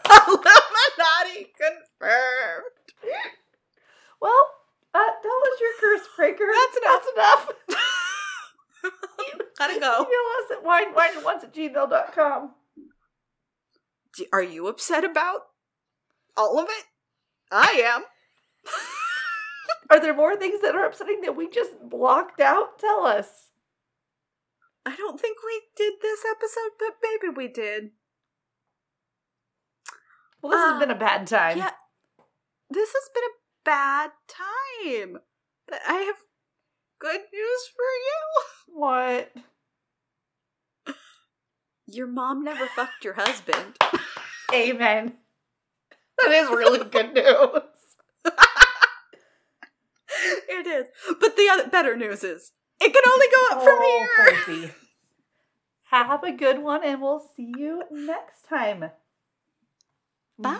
Illuminati confirmed. Well, uh, that was your curse breaker. That's enough. That's enough. Gotta go. Email us at wine, whine and once at gmail.com. Are you upset about all of it? I am. Are there more things that are upsetting that we just blocked out? Tell us. I don't think we did this episode, but maybe we did. Well, this has been a um, bad time. yeah. This has been a bad time. But I have good news for you. What? Your mom never fucked your husband. Amen. That is really good news. it is. But the other better news is it can only go up from Oh, here. Percy. Have a good one, and we'll see you next time. Bye.